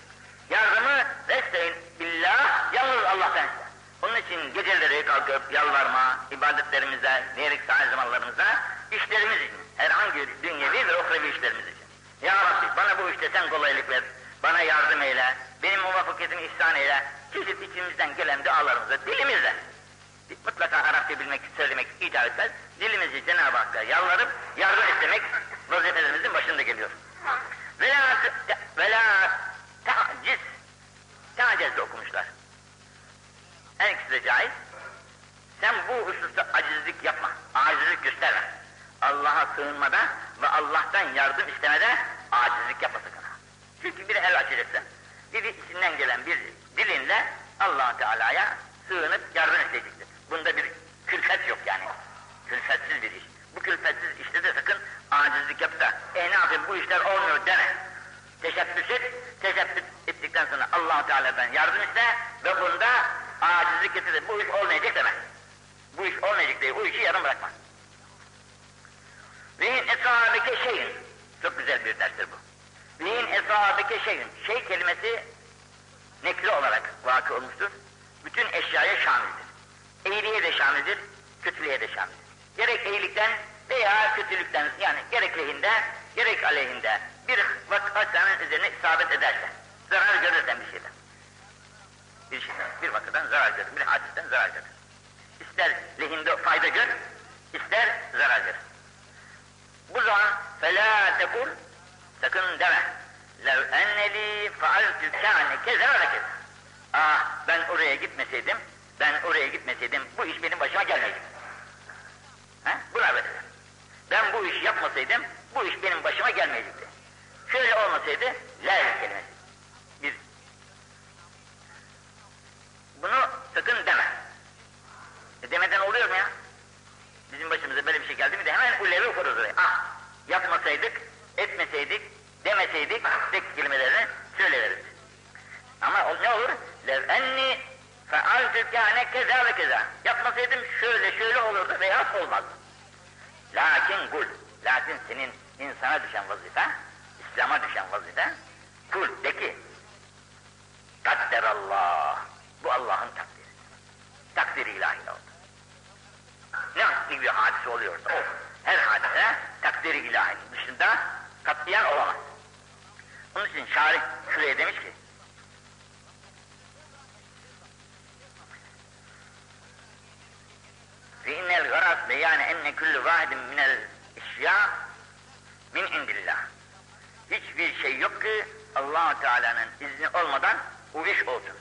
yardımı desteğin billah yalnız Allah'tan ister. Onun için geceleri kalkıp yalvarma, ibadetlerimize, diyerek sahil zamanlarımıza, işlerimiz için, herhangi dünyevi ve uhrevi işlerimiz için. Ya Rabbi bana bu işte sen kolaylık ver, bana yardım eyle, benim muvaffakiyetimi ihsan eyle, çeşit içimizden gelen dualarımızı dilimizle, mutlaka Arapça bilmek, söylemek icap etmez, dilimizi Cenab-ı Hakk'a yalvarıp yardım istemek vazifelerimizin başında geliyor. Sığınmada ve Allah'tan yardım istemede acizlik yapma sakın. Çünkü bir el açacaksın. Biri içinden gelen bir dilinle allah Teala'ya sığınıp yardım isteyecektir. Bunda bir külfet yok yani. Külfetsiz bir iş. Bu külfetsiz işte de sakın acizlik yap da, e ne yapayım bu işler olmuyor deme. Teşebbüs et, teşebbüs ettikten sonra allah Teala'dan yardım iste ve bunda acizlik getirir. Bu iş olmayacak deme. Bu iş olmayacak diye bu işi yarım bırakma. Ve in esabike şeyin. Çok güzel bir derstir bu. Ve in esabike şeyin. Şey kelimesi nekli olarak vakı olmuştur. Bütün eşyaya şamildir. İyiliğe de şamildir, kötülüğe de şamildir. Gerek iyilikten veya kötülükten yani gerek lehinde gerek aleyhinde bir vakıf senin üzerine isabet ederse, zarar görürsen bir şeyden. Bir şeyden, bir vakıdan zarar görür, bir hadisten zarar görür. İster lehinde fayda gör, ister zarar gör. Buza fela tekul sakın deme. Lev enneli faaltü kâne keza ve keza. Ah ben oraya gitmeseydim, ben oraya gitmeseydim bu iş benim başıma gelmeyecek. He? Buna benzer. Ben bu işi yapmasaydım bu iş benim başıma gelmeyecekti. Şöyle olmasaydı lev kelimesi. Bir. Bunu sakın deme. E demeden oluyor mu ya? Bizim başımıza böyle bir şey geldi mi de hemen ullevi okuruz oraya. Ah yapmasaydık, etmeseydik, demeseydik tek kelimelerini söyleriz. Ama o ne olur? Lev enni fealtü kâne keza ve keza. Yapmasaydım şöyle şöyle olurdu veya olmazdı. Lakin kul, lakin senin insana düşen vazife, İslam'a düşen vazife, kul de ki, Allah, bu Allah'ın takdiri. Takdiri ilahi oldu. Ne bir hadise oluyorsa o, her hadise takdiri ilahinin dışında katlayan olamaz. Onun için şarih şuraya demiş ki, فإن الغرض بيان أن كل واحد من الأشياء min indillah. Hiçbir şey yok ki allah Teala'nın izni olmadan bu iş olsun.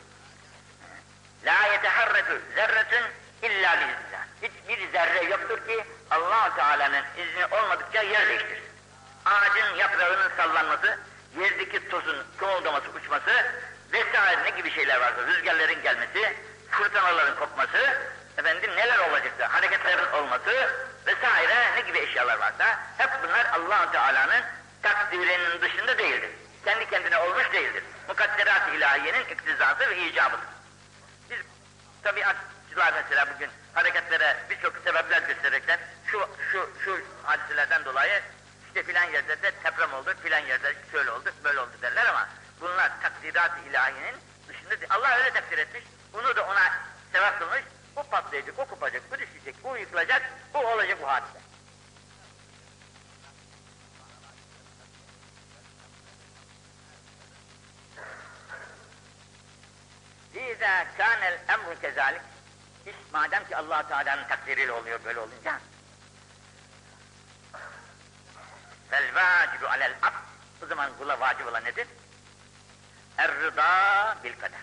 La yeteharretu zerretun illa biiznillah. Hiçbir zerre yoktur ki allah Teala'nın izni olmadıkça yer değiştirir. Ağacın yaprağının sallanması, yerdeki tozun kımıldaması, uçması vesaire ne gibi şeyler varsa, rüzgarların gelmesi, fırtınaların kopması, efendim neler olacaksa, hareketlerin olması vesaire ne gibi eşyalar varsa hep bunlar allah Teala'nın takdirinin dışında değildir. Kendi kendine olmuş değildir. Mukadderat-ı ilahiyenin iktizası ve icabıdır. Biz tabiatçılar mesela bugün hareketlere birçok sebepler gösterirken şu şu şu hadiselerden dolayı işte filan yerde de deprem oldu, filan yerde şöyle oldu, böyle oldu derler ama bunlar takdirat-ı ilahinin dışında değil. Allah öyle takdir etmiş, bunu da ona sebep kılmış, bu patlayacak, o kopacak, bu düşecek, bu yıkılacak, bu olacak bu hadise. İzâ kânel emru kezalik, iş madem ki allah Teala'nın takdiriyle oluyor böyle olunca, fel vacibu alel abd, o zaman kula vacip olan nedir? Er-rıda bil kader.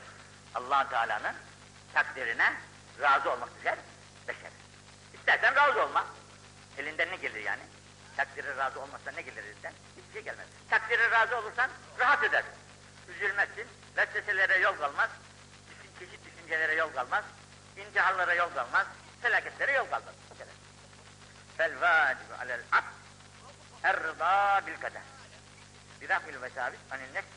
allah Teala'nın takdirine razı olmak güzel beşer. İstersen razı olma. Elinden ne gelir yani? Takdire razı olmazsan ne gelir elinden? Hiçbir şey gelmez. Takdire razı olursan rahat eder. Üzülmezsin, vesveselere yol kalmaz, çeşit düşüncelere yol kalmaz, intiharlara yol kalmaz, felaketlere yol kalmaz. Fel vacibu alel abd er-rıda bil kader. Birafil vesabit anil nefs.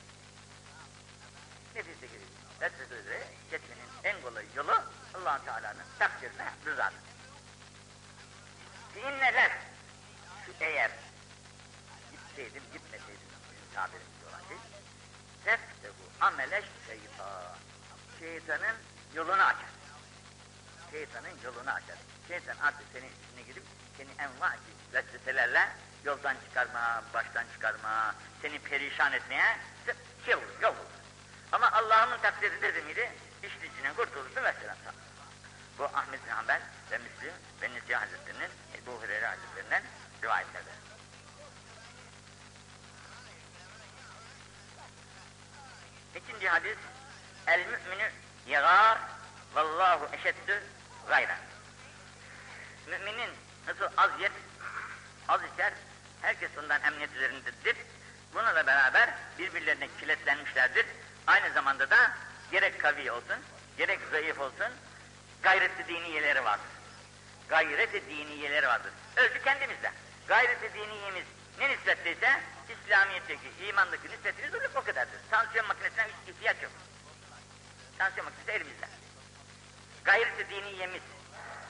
Nefiste gibi. Vesveselere geçmenin en kolay yolu allah Teala'nın takdirine rızadır. İnneler şu eğer gitseydim gitmeseydim bizim tabirimizde olan şey teftehu amele şeytan şeytanın yolunu açar. Şeytanın yolunu açar. Şeytan artık senin içine girip seni envai vesveselerle yoldan çıkarma, baştan çıkarma, seni perişan etmeye şey olur, yol olur. Ama Allah'ın takdiri dedi miydi? İşlicinin kurtuluşu mesela. Bu Ahmet bin Hanbel ve Müslim ve Nisya Hazretleri'nin, Ebu Hureyre Hazretleri'nden rivayetlerdir. İkinci hadis, el müminü yağar, vallahu eşeddü gayra. Müminin nasıl az yer, az içer, herkes ondan emniyet üzerindedir. Bununla beraber birbirlerine kilitlenmişlerdir. Aynı zamanda da gerek kavi olsun, gerek zayıf olsun, gayretli diniyeleri vardır. Gayret-i diniyeleri vardır. Ölçü kendimizde. Gayret-i diniyemiz ne nispetteyse İslamiyet'teki, imandaki nispetimiz o kadardır. Tansiyon makinesine ihtiyaç yok. Tansiyon makinesi elimizde. Gayret-i diniyemiz,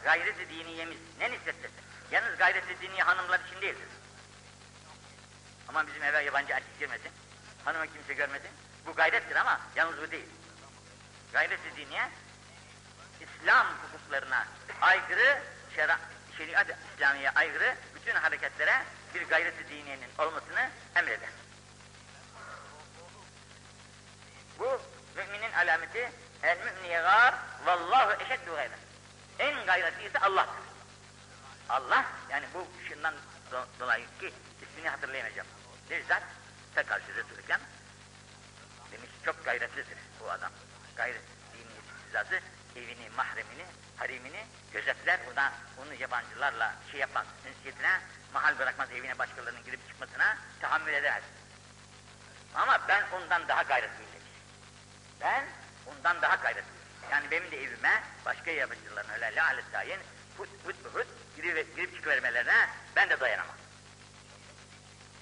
gayret-i diniyemiz ne nispetteyse. Yalnız gayret-i diniye hanımlar için değildir. Aman bizim eve yabancı erkek girmesin, hanıma kimse görmesin. Bu gayrettir ama yalnız bu değil. Gayret-i diniye İslam hukuklarına aykırı, şera, şeriat İslamiye aykırı bütün hareketlere bir gayret-i diniyenin olmasını emreder. Bu müminin alameti el mümin yağar vallahu eşeddu gayret. En gayretli ise Allah'tır. Allah yani bu şundan do dolayı ki ismini hatırlayamayacağım. Bir zat karşı Resul-i demiş çok gayretlidir bu adam. Gayret dini istizası evini, mahremini, harimini gözetler. Buna onu yabancılarla şey yapmaz, ünsiyetine mahal bırakmaz evine başkalarının girip çıkmasına tahammül eder. Ama ben ondan daha gayretliyim demiş. Ben ondan daha gayretliyim. Yani benim de evime başka yabancıların öyle lalet tayin fut fut fut girip, girip çıkıvermelerine ben de dayanamam.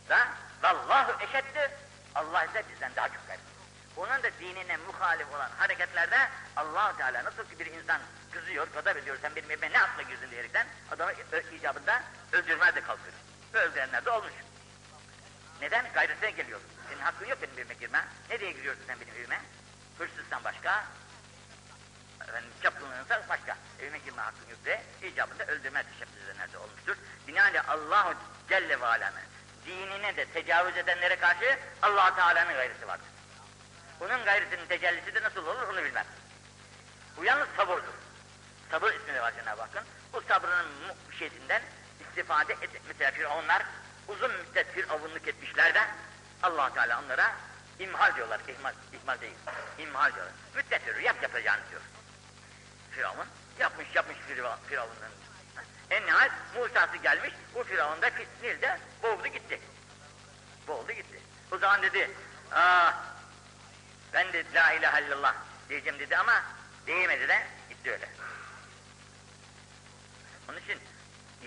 Da vallahu eşeddü Allah ise bizden daha çok gayretli. Onun da dinine muhalif olan hareketlerde allah Teala nasıl ki bir insan kızıyor, gadap ediyor, sen benim evime ne akla girdin diyerekten adamı icabında öldürmeye de kalkıyor. Öldürenler de olmuş. Neden? Gayretine geliyor. Senin hakkın yok benim evime girme. Ne diye giriyorsun sen benim evime? Hırsızsan başka, efendim, çapkınlığınsa başka. Evime girme hakkın yok diye icabında öldürme teşebbüs edenler de olmuştur. Binaenaleyh Allahu Celle ve Alem'e dinine de tecavüz edenlere karşı allah Teala'nın gayreti vardır. Bunun gayretinin tecellisi de nasıl olur onu bilmem. Bu yalnız sabırdır. Sabır ismi de var Cenab-ı Hakk'ın. Bu sabrının şeysinden istifade et. Mesela Firavunlar uzun müddet firavunluk etmişler de allah Teala onlara imhal diyorlar. İhmal, ihmal değil. İmhal diyorlar. Müddet veriyor. Yap yapacağını diyor. Firavun yapmış yapmış Firavun'un. En nihayet Musa'sı gelmiş. Bu Firavun da Nil'de boğuldu gitti. Boğuldu gitti. O zaman dedi, aa, ben de la ilahe illallah diyeceğim dedi ama diyemedi de gitti öyle. Onun için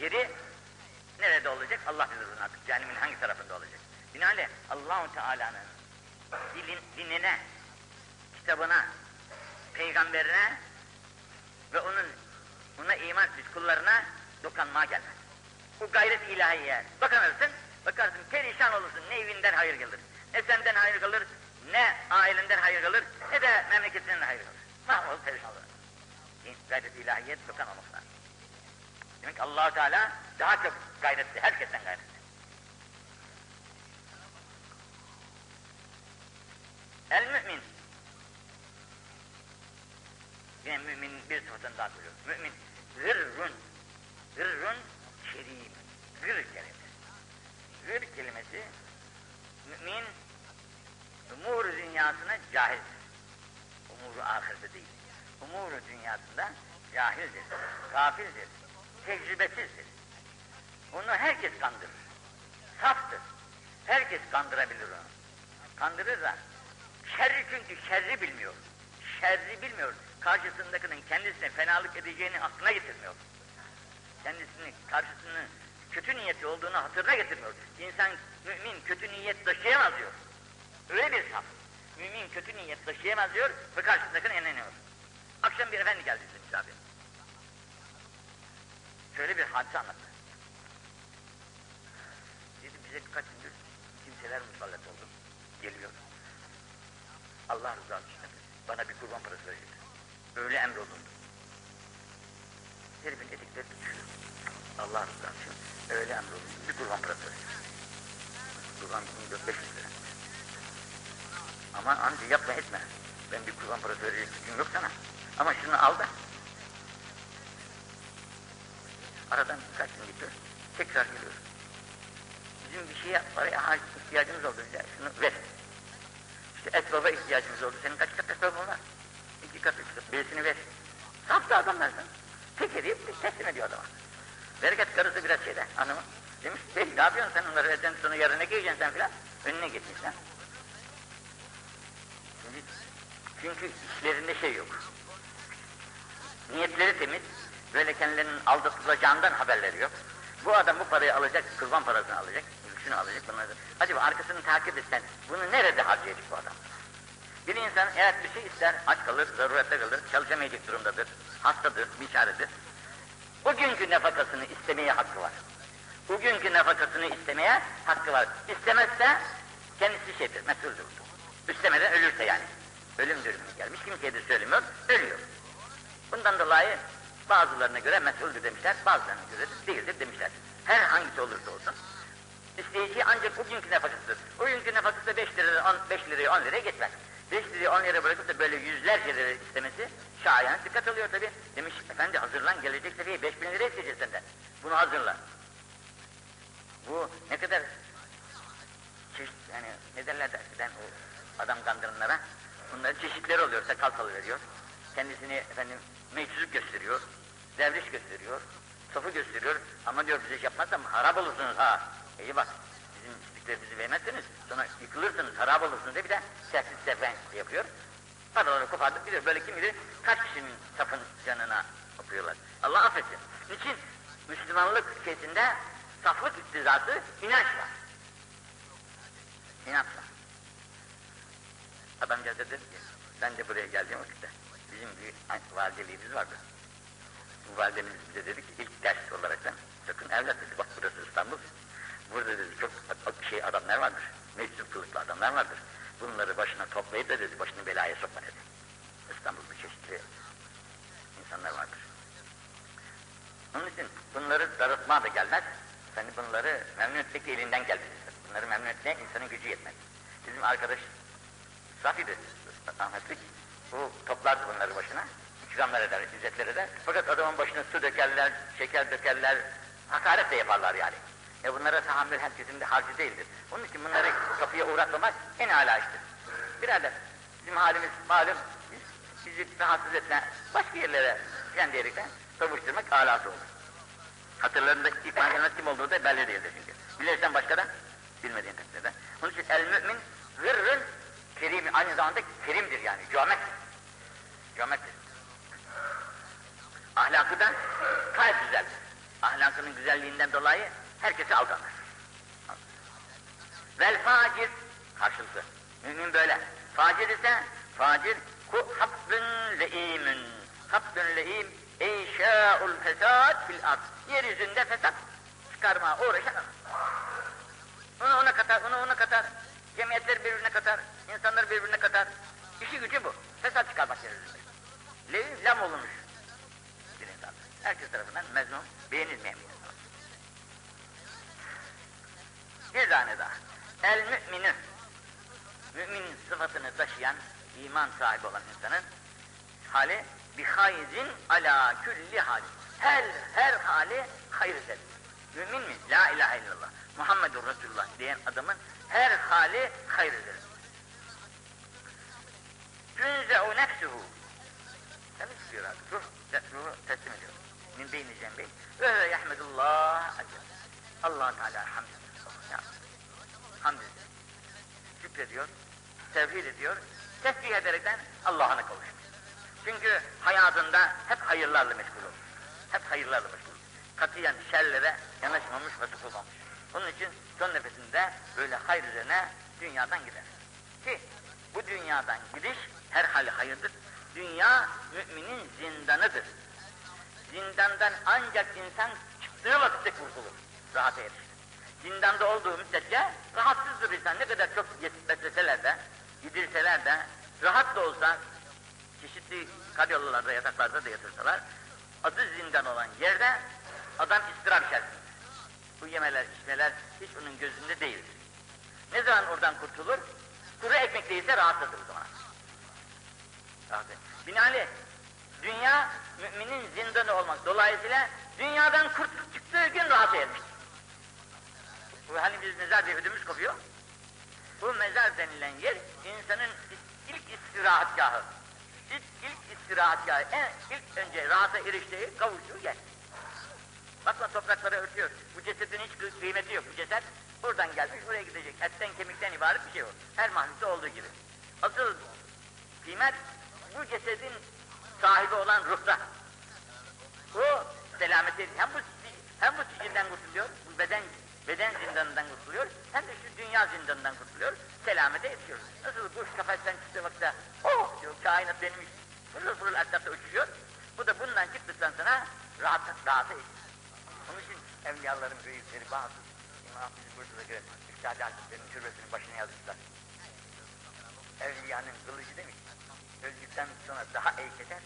yeri nerede olacak? Allah bilir bunu artık. Cehennemin hangi tarafında olacak? Binaenaleyh Allahu Teala'nın dilin, dinine, kitabına, peygamberine ve onun ona iman etmiş kullarına dokanmaya gelmez. Bu gayret ilahiye dokanırsın, bakarsın perişan olursun, ne evinden hayır gelir, ne senden hayır gelir, ne ailenden hayır gelir, ne de memleketinden hayır gelir. Mahvolur perişan olur. Gayret ilahiye dokanmamak lazım. Demek ki allah Teala daha çok gayretli, herkesten gayretli. El mümin. Yine mümin bir sıfatını daha koyuyor. Mümin gırrun. Gırrun kerim. Gır kelimesi. Gır kelimesi mümin umur dünyasına cahildir. Umuru ahirde değil. Umuru dünyasında cahildir, gafildir, tecrübesizdir. Onu herkes kandırır. Saftır. Herkes kandırabilir onu. Kandırır da şerri çünkü şerri bilmiyor. Şerri bilmiyor. Karşısındakinin kendisine fenalık edeceğini aklına getirmiyor. Kendisini, karşısının kötü niyeti olduğunu hatırına getirmiyor. İnsan, mümin kötü niyet taşıyamaz diyor. Öyle bir saf. Mümin kötü niyet taşıyamaz diyor ve karşısındakini enleniyor. Akşam bir efendi geldi bize misafir. Şöyle bir hadise anlattı. Dedi bize birkaç gündür kimseler musallat oldu. Geliyor. Allah rızası için bana bir kurban parası verecek. Öyle emrolundu. Herifin etikleri tutuyor. Allah rızası için öyle emrolundu. Bir kurban parası verecek. Kurban 1400 lira. Ama amca yapma etme. Ben bir kurban parası verecek gücüm yok sana. Ama şunu al da. Aradan birkaç gün gidiyor. Tekrar geliyor. Bizim bir şeye paraya ihtiyacımız oldu. Şunu ver. İşte esbaba ihtiyacımız oldu. Senin kaç kat esbabın var? İki kat, üç kat. Birisini ver. Da adamlardan. Tek edip teslim ediyor adama. Bereket karısı biraz şeyde hanımı. Demiş, hey, ne yapıyorsun sen onları vereceksin sonra yarın ne giyeceksin sen filan? Önüne gitmişler. Şimdi, çünkü işlerinde şey yok. Niyetleri temiz, böyle kendilerinin aldatılacağından haberleri yok. Bu adam bu parayı alacak, kurban parasını alacak, şunu alacak, bunları. Acaba arkasını takip etsen, bunu nerede harcayacak bu adam? Bir insan eğer bir şey ister, aç kalır, zarurette kalır, çalışamayacak durumdadır, hastadır, biçaredir. O günkü nefakasını istemeye hakkı var. Bugünkü nefakasını istemeye hakkı var. İstemezse kendisi şeydir, mesuldür. İstemeden ölürse yani. Ölüm dürümü gelmiş, kimseye de söylemiyor, ölüyor. Bundan dolayı bazılarına göre mesuldür demişler, bazılarına göre de değildir demişler. Her hangisi olursa olsun. İsteyici ancak bugünkü nefakasıdır. Bugünkü nefakası da 5 liraya 10, 5 liraya 10 liraya geçmez. 5 liraya 10 liraya bırakıp da böyle yüzlerce lira istemesi şayan dikkat alıyor tabi. Demiş efendi hazırlan gelecek seviyeye 5 bin lira isteyeceğiz senden. Bunu hazırla. Bu ne kadar çeşit yani ne derler de eskiden o adam kandıranlara bunların çeşitleri oluyor. Sakal salı veriyor. Kendisini efendim meczup gösteriyor. Derviş gösteriyor. Sofu gösteriyor. Ama diyor bize iş yapmazsam harap olursunuz ha. İyi bak bizim istiklerimizi vermezseniz sonra yıkılırsınız, harap olursunuz diye bir de sessiz sefen yapıyor. Paraları kopartıp gidiyor. Böyle kim bilir kaç kişinin safın canına okuyorlar. Allah affetsin. Niçin? Müslümanlık şeysinde saflık iktizası inanç var. İnanç var. Adamcağız dedi ki, ben de buraya geldiğim vakitte bizim bir valideliğimiz vardı. Bu validemiz bize dedi ki ilk ders olarak sakın evlat dedi bak burası İstanbul. Burada dedi çok şey adamlar vardır. Meczup kılıklı adamlar vardır. Bunları başına toplayıp da dedi başını belaya sokma dedi. İstanbul'da çeşitli insanlar vardır. Onun için bunları darıtma da gelmez. Sen bunları memnun etmek elinden gelmez. Bunları memnun etmeye insanın gücü yetmez. Bizim arkadaş Safi'dir, rahmetlik. Bu toplardı bunları başına. İkramlar eder, izzetler eder. Fakat adamın başına su dökerler, şeker dökerler, hakaret de yaparlar yani. E bunlara tahammül herkesin de harcı değildir. Onun için bunları kapıya uğratmamak en âlâ iştir. Birader, bizim halimiz malum, biz, bizi rahatsız etme, başka yerlere filan diyerekten kavuşturmak alası olur. Hatırlarında ilk kim olduğu da belli değildir çünkü. Bilirsen başka da bilmediğin takdirde. Onun için el mümin gırrın kerim, aynı zamanda kerimdir yani, cömerttir. Cömerttir. Ahlakı da gayet güzeldir. Ahlakının güzelliğinden dolayı herkesi aldanır. Vel facir karşılığı. Mümin böyle. Facir ise facir ku habbün le'imin. Habbün le'im eşâ'ul fesad fil ard. Yeryüzünde fesat çıkarmaya uğraşan. Onu ona katar, onu ona katar. Cemiyetler birbirine katar, insanlar birbirine katar. İşi gücü bu. Fesat çıkarmak yeryüzünde. Le'im lam olunmuş bir insan. Herkes tarafından mezun, beğenilmeyen insan. Bir tane daha. El müminü. Mümin sıfatını taşıyan, iman sahibi olan insanın hali bir hayzin ala külli hali. Her, her hali hayırdır. Mümin mi? La ilahe illallah. Muhammedur Resulullah diyen adamın her hali hayırdır. Tünze'u nefsuhu. Temiz tutuyor abi. Ruh, ruhu teslim ediyor. Min beyni cembeyn. Ve yahmedullah acel. allah Teala hamd ediyor. Hamd ediyor. Şükrediyor. Tevhid ediyor. Tesbih ederekten Allah'ına kavuşuyor. Çünkü hayatında hep hayırlarla meşgul olur. Hep hayırlarla meşgul olur. Katiyen şerlere yanaşmamış ve sıkılmamış. Onun için son nefesinde böyle hayır üzerine dünyadan gider. Ki bu dünyadan gidiş her hali hayırdır. Dünya müminin zindanıdır. Zindandan ancak insan çıktığı vakitte kurtulur. Rahata erişir. Zindanda olduğu müddetçe rahatsızdır insan. Ne kadar çok besleseler de, gidirseler de, rahat da olsa, çeşitli karyollalarda, yataklarda da yatırsalar, adı zindan olan yerde adam istirap içerisinde. Bu yemeler, içmeler hiç onun gözünde değildir. Ne zaman oradan kurtulur? Kuru ekmek değilse rahatladır o zaman. Rahat dünya müminin zindanı olmak dolayısıyla dünyadan kurtulup çıktığı gün rahat ermiştir. Bu hani biz mezar diye ödümüz kopuyor. Bu mezar denilen yer insanın ilk istirahatgahı. İlk, ilk istirahatgahı. En, ilk önce rahata eriştiği, kavuştuğu yer. Bakma toprakları örtüyor. Bu cesedin hiç kıymeti yok. Bu ceset buradan gelmiş oraya gidecek. Etten kemikten ibaret bir şey o. Her mahlukta olduğu gibi. Asıl kıymet bu cesedin sahibi olan ruhta. O selameti hem bu hem bu sicilden kurtuluyor, bu beden beden zindanından kurtuluyor, hem de şu dünya zindanından kurtuluyor, selamete yetiyor. Nasıl kuş kafesten çıktığı vakitte, oh diyor, kainat benim için, fırıl fırıl etrafta uçuşuyor, bu da bundan çıktıktan sonra rahat, rahata yetiyor. Onun için evliyaların büyükleri bazı, İmam bizi Bursa'da göre, Üstad Hazretleri'nin türbesinin başına yazmışlar. Evliyanın kılıcı demiş, öldükten sonra daha eğketer,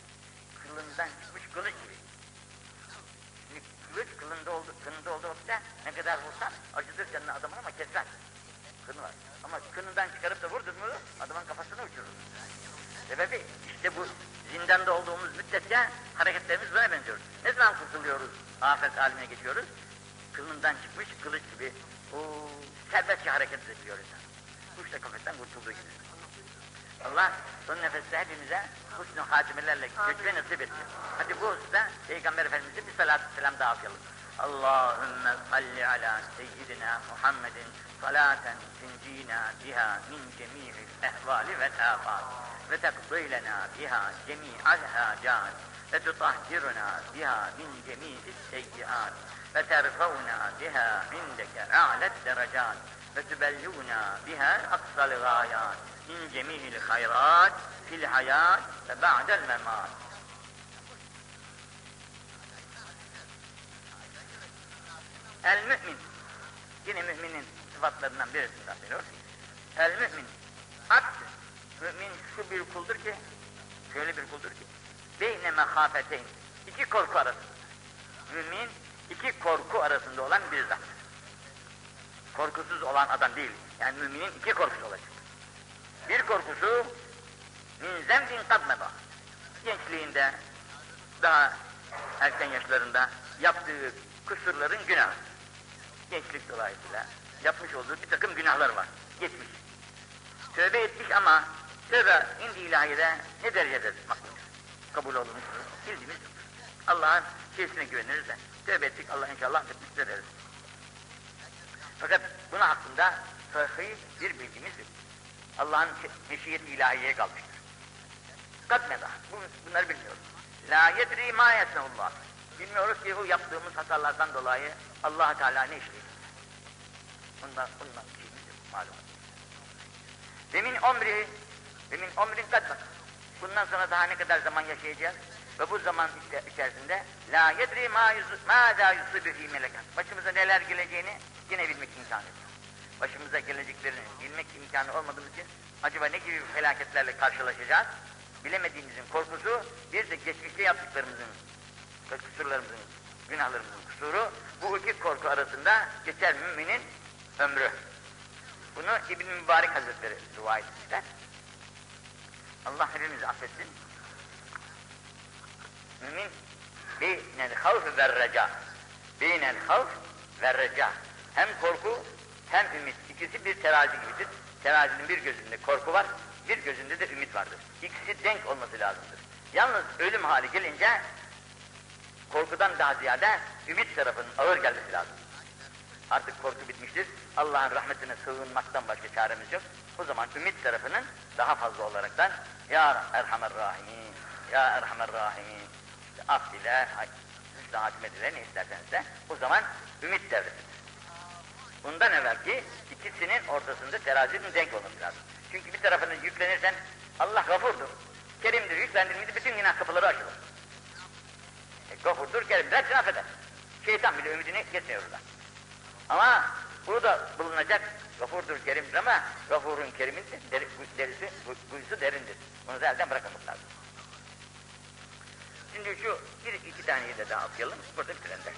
kılından çıkmış kılıç gibi. Kılıç kılında oldu, kınında olduğu vakitte ne kadar vursan acıdır canına adamın ama kesmez. Kını var. Ama kınından çıkarıp da vurdun mu adamın kafasını uçurur. Sebebi işte bu zindanda olduğumuz müddetçe hareketlerimiz buna benziyor. Ne zaman kurtuluyoruz, afet haline geçiyoruz? Kılından çıkmış kılıç gibi o serbestçe hareket ediyor insan. Kuş da kafesten kurtulduğu gibi. Allah son nefeste hepimize husnü hatimelerle göçme nasip etsin. Hadi bu hususta Peygamber Efendimiz'e bir salatü selam daha okuyalım. Allahümme salli ala seyyidina Muhammedin salaten tuncina biha min cemi'il ehvali ve tafat ve tekdilena biha cemi'al hacat ve tutahhiruna biha min cemi'is seyyiat ve terfavna biha indeke a'let derecat ve tübellugna biha aksal gayat min cemihil hayrat fil hayat ve ba'del memat. El mümin, yine müminin sıfatlarından birisinden veriyor. El mümin, abd, mümin şu bir kuldur ki, şöyle bir kuldur ki, beyne mehafeteyn, iki korku arasında. Mümin, iki korku arasında olan bir zat. Korkusuz olan adam değil, yani müminin iki korkusu olacak. Bir korkusu min zembin kadmeba. Gençliğinde daha erken yaşlarında yaptığı kusurların günahı. Gençlik dolayısıyla yapmış olduğu bir takım günahlar var. Geçmiş. Tövbe etmiş ama tövbe indi ilahide ne derecede makbul? Kabul olunmuş. Bildiğimiz Allah'ın şeysine güveniriz de tövbe ettik Allah inşallah affetmiştir deriz. Fakat bunun hakkında sahih bir bilgimiz yok. Allah'ın meşiyet ilahiyeye kalmıştır. Katmeda. Bu, bunları bilmiyoruz. La yedri ma yesneullah. Bilmiyoruz ki bu yaptığımız hatalardan dolayı allah Teala ne işliyor? Bundan, bundan şeyimiz yok malum. Demin omri, demin omrin kadmak. Bundan sonra daha ne kadar zaman yaşayacağız? Ve bu zaman içerisinde la yedri ma yuz ma da yusibu fi melekat. Başımıza neler geleceğini yine bilmek imkanı yok. Başımıza geleceklerini bilmek imkanı olmadığımız için acaba ne gibi felaketlerle karşılaşacağız? Bilemediğimizin korkusu bir de geçmişte yaptıklarımızın kusurlarımızın, günahlarımızın kusuru bu iki korku arasında geçer müminin ömrü. Bunu İbn Mübarek Hazretleri rivayet etmişler. Allah hepimizi affetsin. Mümin beynel havf ve reca. Beynel havf ve reca. Hem korku hem ümit. İkisi bir terazi gibidir. Terazinin bir gözünde korku var, bir gözünde de ümit vardır. İkisi denk olması lazımdır. Yalnız ölüm hali gelince korkudan daha ziyade ümit tarafının ağır gelmesi lazım. Artık korku bitmiştir. Allah'ın rahmetine sığınmaktan başka çaremiz yok. O zaman ümit tarafının daha fazla olaraktan Ya Erhamer Rahimin, Ya Erhamer Rahimin işte af dile, hüsnü hatimet ile ne isterseniz de o zaman ümit devresidir. Bundan evvelki ikisinin ortasında terazinin denk olması lazım. Çünkü bir tarafını yüklenirsen Allah gafurdur, kerimdir, yüklendirmedi bütün günah kapıları açılır. E, gafurdur, kerimdir, hepsini affeder. Şeytan bile ümidini kesmiyor orada. Ama burada bulunacak gafurdur, kerimdir ama gafurun kerimin deri, derisi, kuyusu derindir. Bunu da elden bırakmamak lazım. Şimdi şu bir iki taneyi de daha okuyalım, burada bitirelim.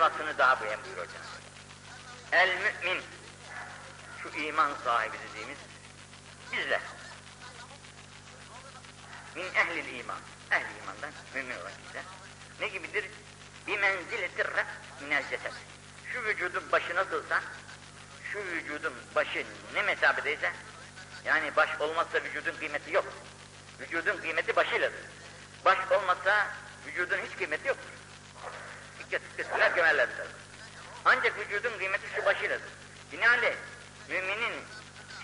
Vasfını daha beyan buyuruyor Cenab-ı El mümin, şu iman sahibi dediğimiz bizler. Min ehlil iman, ehli imandan mümin olan kişiler. Ne gibidir? Bir menziletir rak minel. Şu vücudun başı nasılsa, şu vücudun başı ne mesabedeyse, yani baş olmazsa vücudun kıymeti yok. Vücudun kıymeti başıyladır. Baş olmazsa vücudun hiç kıymeti yoktur. Kesinler gömerlerdir. Ancak vücudun kıymeti şu başıyladır. Binaenaleyh müminin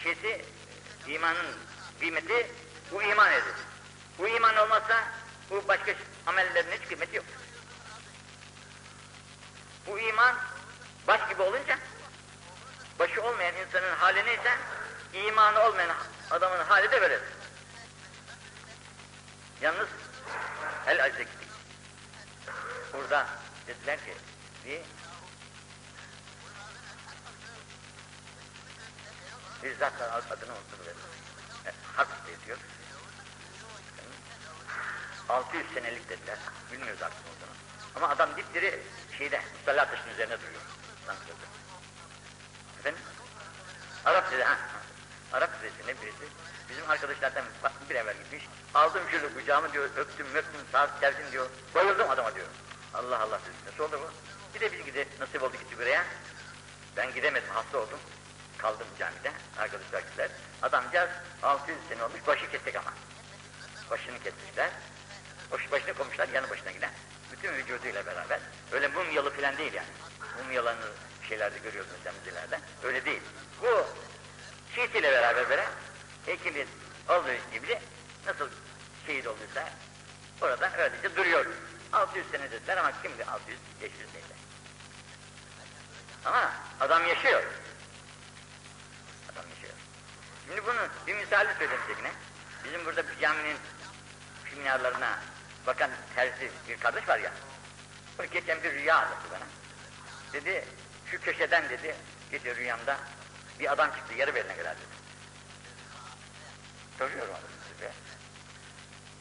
şeysi, imanın kıymeti bu iman edir. Bu iman olmazsa bu başka amellerin hiç kıymeti yoktur. Bu iman baş gibi olunca başı olmayan insanın hali neyse imanı olmayan adamın hali de böyledir. Yalnız el acze gittik. Burada dediler ki bir bir zat var adını unuttum. E, Hak diyor. 600 senelik dediler. Bilmiyoruz artık olduğunu. Ama adam dipdiri şeyde, musalla taşının üzerine duruyor. Ankara'da. Efendim? Arap dedi, ha. Arap ne birisi. Bizim arkadaşlardan bir evvel gitmiş. Aldım şöyle kucağımı diyor, öptüm, öptüm, sağ tersin diyor. Bayıldım adama diyor. Allah Allah dedim. Nasıl oldu bu? Bir de biz gide, nasip oldu gittik buraya. Ben gidemedim, hasta oldum. Kaldım camide, arkadaşlar gittiler. Adamcağız 600 sene olmuş, başı kestik ama. Başını kesmişler. Baş, başını koymuşlar, yanı başına giden. Bütün vücuduyla beraber. Öyle mumyalı falan değil yani. Mumyalanır şeylerde görüyoruz mesela müzelerde. Öyle değil. Bu şiitiyle beraber böyle heykeli olduğu gibi nasıl şehit olduysa orada öylece duruyor. 600 sene dediler ama kimdi 600 500 dediler. Ama adam yaşıyor. Adam yaşıyor. Şimdi bunu bir misali söyleyeyim yine. Bizim burada bir caminin seminarlarına bakan terzi bir kardeş var ya. O geçen bir rüya anlattı bana. Dedi şu köşeden dedi gece rüyamda bir adam çıktı yarı beline kadar dedi. Soruyorum size.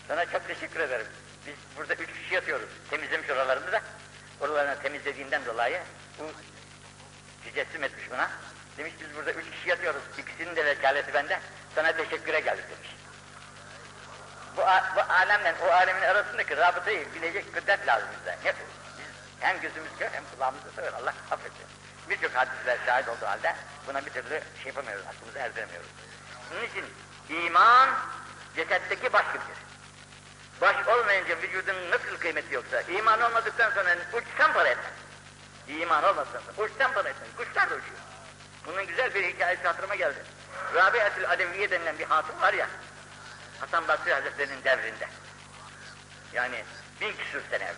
Sana çok teşekkür ederim. Biz burada üç kişi yatıyoruz. Temizlemiş oralarını da. Oralarını temizlediğinden dolayı bu tecessüm etmiş buna. Demiş biz burada üç kişi yatıyoruz. İkisinin de vekaleti bende. Sana teşekküre geldik demiş. Bu, bu alemle o alemin arasındaki rabıtayı bilecek kudret lazım bize. Hep biz hem gözümüz kör hem kulağımız da sığır. Allah affetsin. Birçok hadisler şahit olduğu halde buna bir türlü şey yapamıyoruz, aklımızı erdiremiyoruz. Bunun için iman cesetteki baş gibidir. Baş olmayınca vücudun nasıl kıymeti yoksa, iman olmadıktan sonra uçsan para etmez. İman olmadıktan sonra uçsan para etmez. Kuşlar da uçuyor. Bunun güzel bir hikayesi hatırıma geldi. Rabiatül Adeviye denilen bir hatun var ya, Hasan Basri Hazretleri'nin devrinde. Yani Bin küsür sene evvel.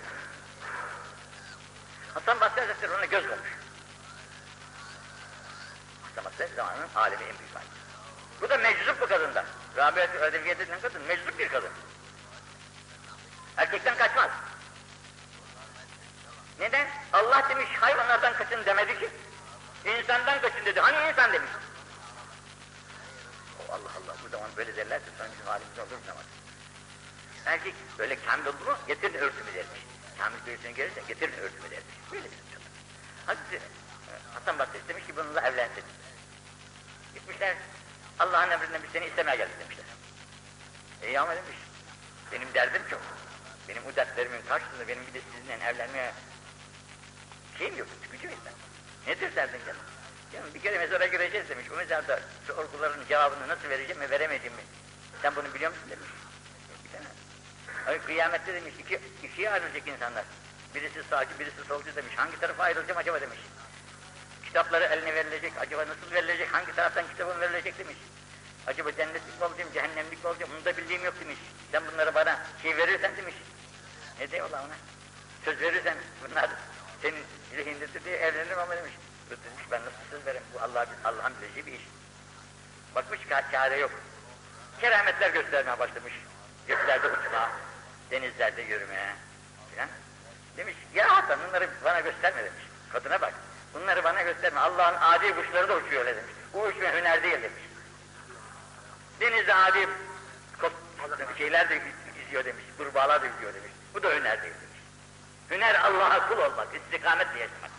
Hasan Basri Hazretleri ona göz koymuş. Hasan Basri zamanın alemi en büyük alemi. Bu da meczup bu kadında. Rabia Ödeviye denilen kadın meczup bir kadın. Erkekten kaçmaz. Neden? Allah demiş hayvanlardan kaçın demedi ki. İnsandan kaçın dedi. Hani insan demiş. O Allah Allah bu zaman böyle derlerse sonra halimiz olur mu zaman? Erkek böyle kamil oldu mu getirin örtümü dermiş. Kamil birisini gelirse getirin örtümü dermiş. Böyle bir çocuk. Hazreti e, Hasan Basri demiş ki bununla evlensin. Gitmişler Allah'ın emrinden biz seni istemeye geldik demişler. İyi ama demiş. Benim derdim çok. Benim bu dertlerimin karşısında benim bir de sizinle evlenmeye şeyim yok, gücüm yok. Nedir derdin canım? Canım bir kere mezara gireceğiz demiş. O mezarda sorguların cevabını nasıl vereceğim mi veremeyeceğim mi? Sen bunu biliyor musun demiş. Ay, kıyamette demiş iki, ikiye ayrılacak insanlar. Birisi sağcı, birisi solcu demiş. Hangi tarafa ayrılacağım acaba demiş. Kitapları eline verilecek, acaba nasıl verilecek, hangi taraftan kitabım verilecek demiş. Acaba cennetlik mi olacağım, cehennemlik mi olacağım, bunu da bildiğim yok demiş. Sen bunları bana şey verirsen demiş. Ne diyorlar ona? Söz verirsen bunlar senin lehindedir diye evlenirim ama demiş. Demiş ben nasıl söz veririm, bu Allah, Allah'ın bileceği bir iş. Bakmış ki çare yok. Kerametler göstermeye başlamış. Göklerde uçma, denizlerde yürümeye filan. Demiş ya Hasan bunları bana gösterme demiş. Kadına bak. Bunları bana gösterme. Allah'ın adi kuşları da uçuyor öyle demiş. Bu uçma hüner değil demiş. Denizde adi şeyler de yüzüyor demiş. Kurbağalar da yüzüyor demiş. Bu da hüner değil demiş. Hüner Allah'a kul olmak, istikamet diye yaşamak.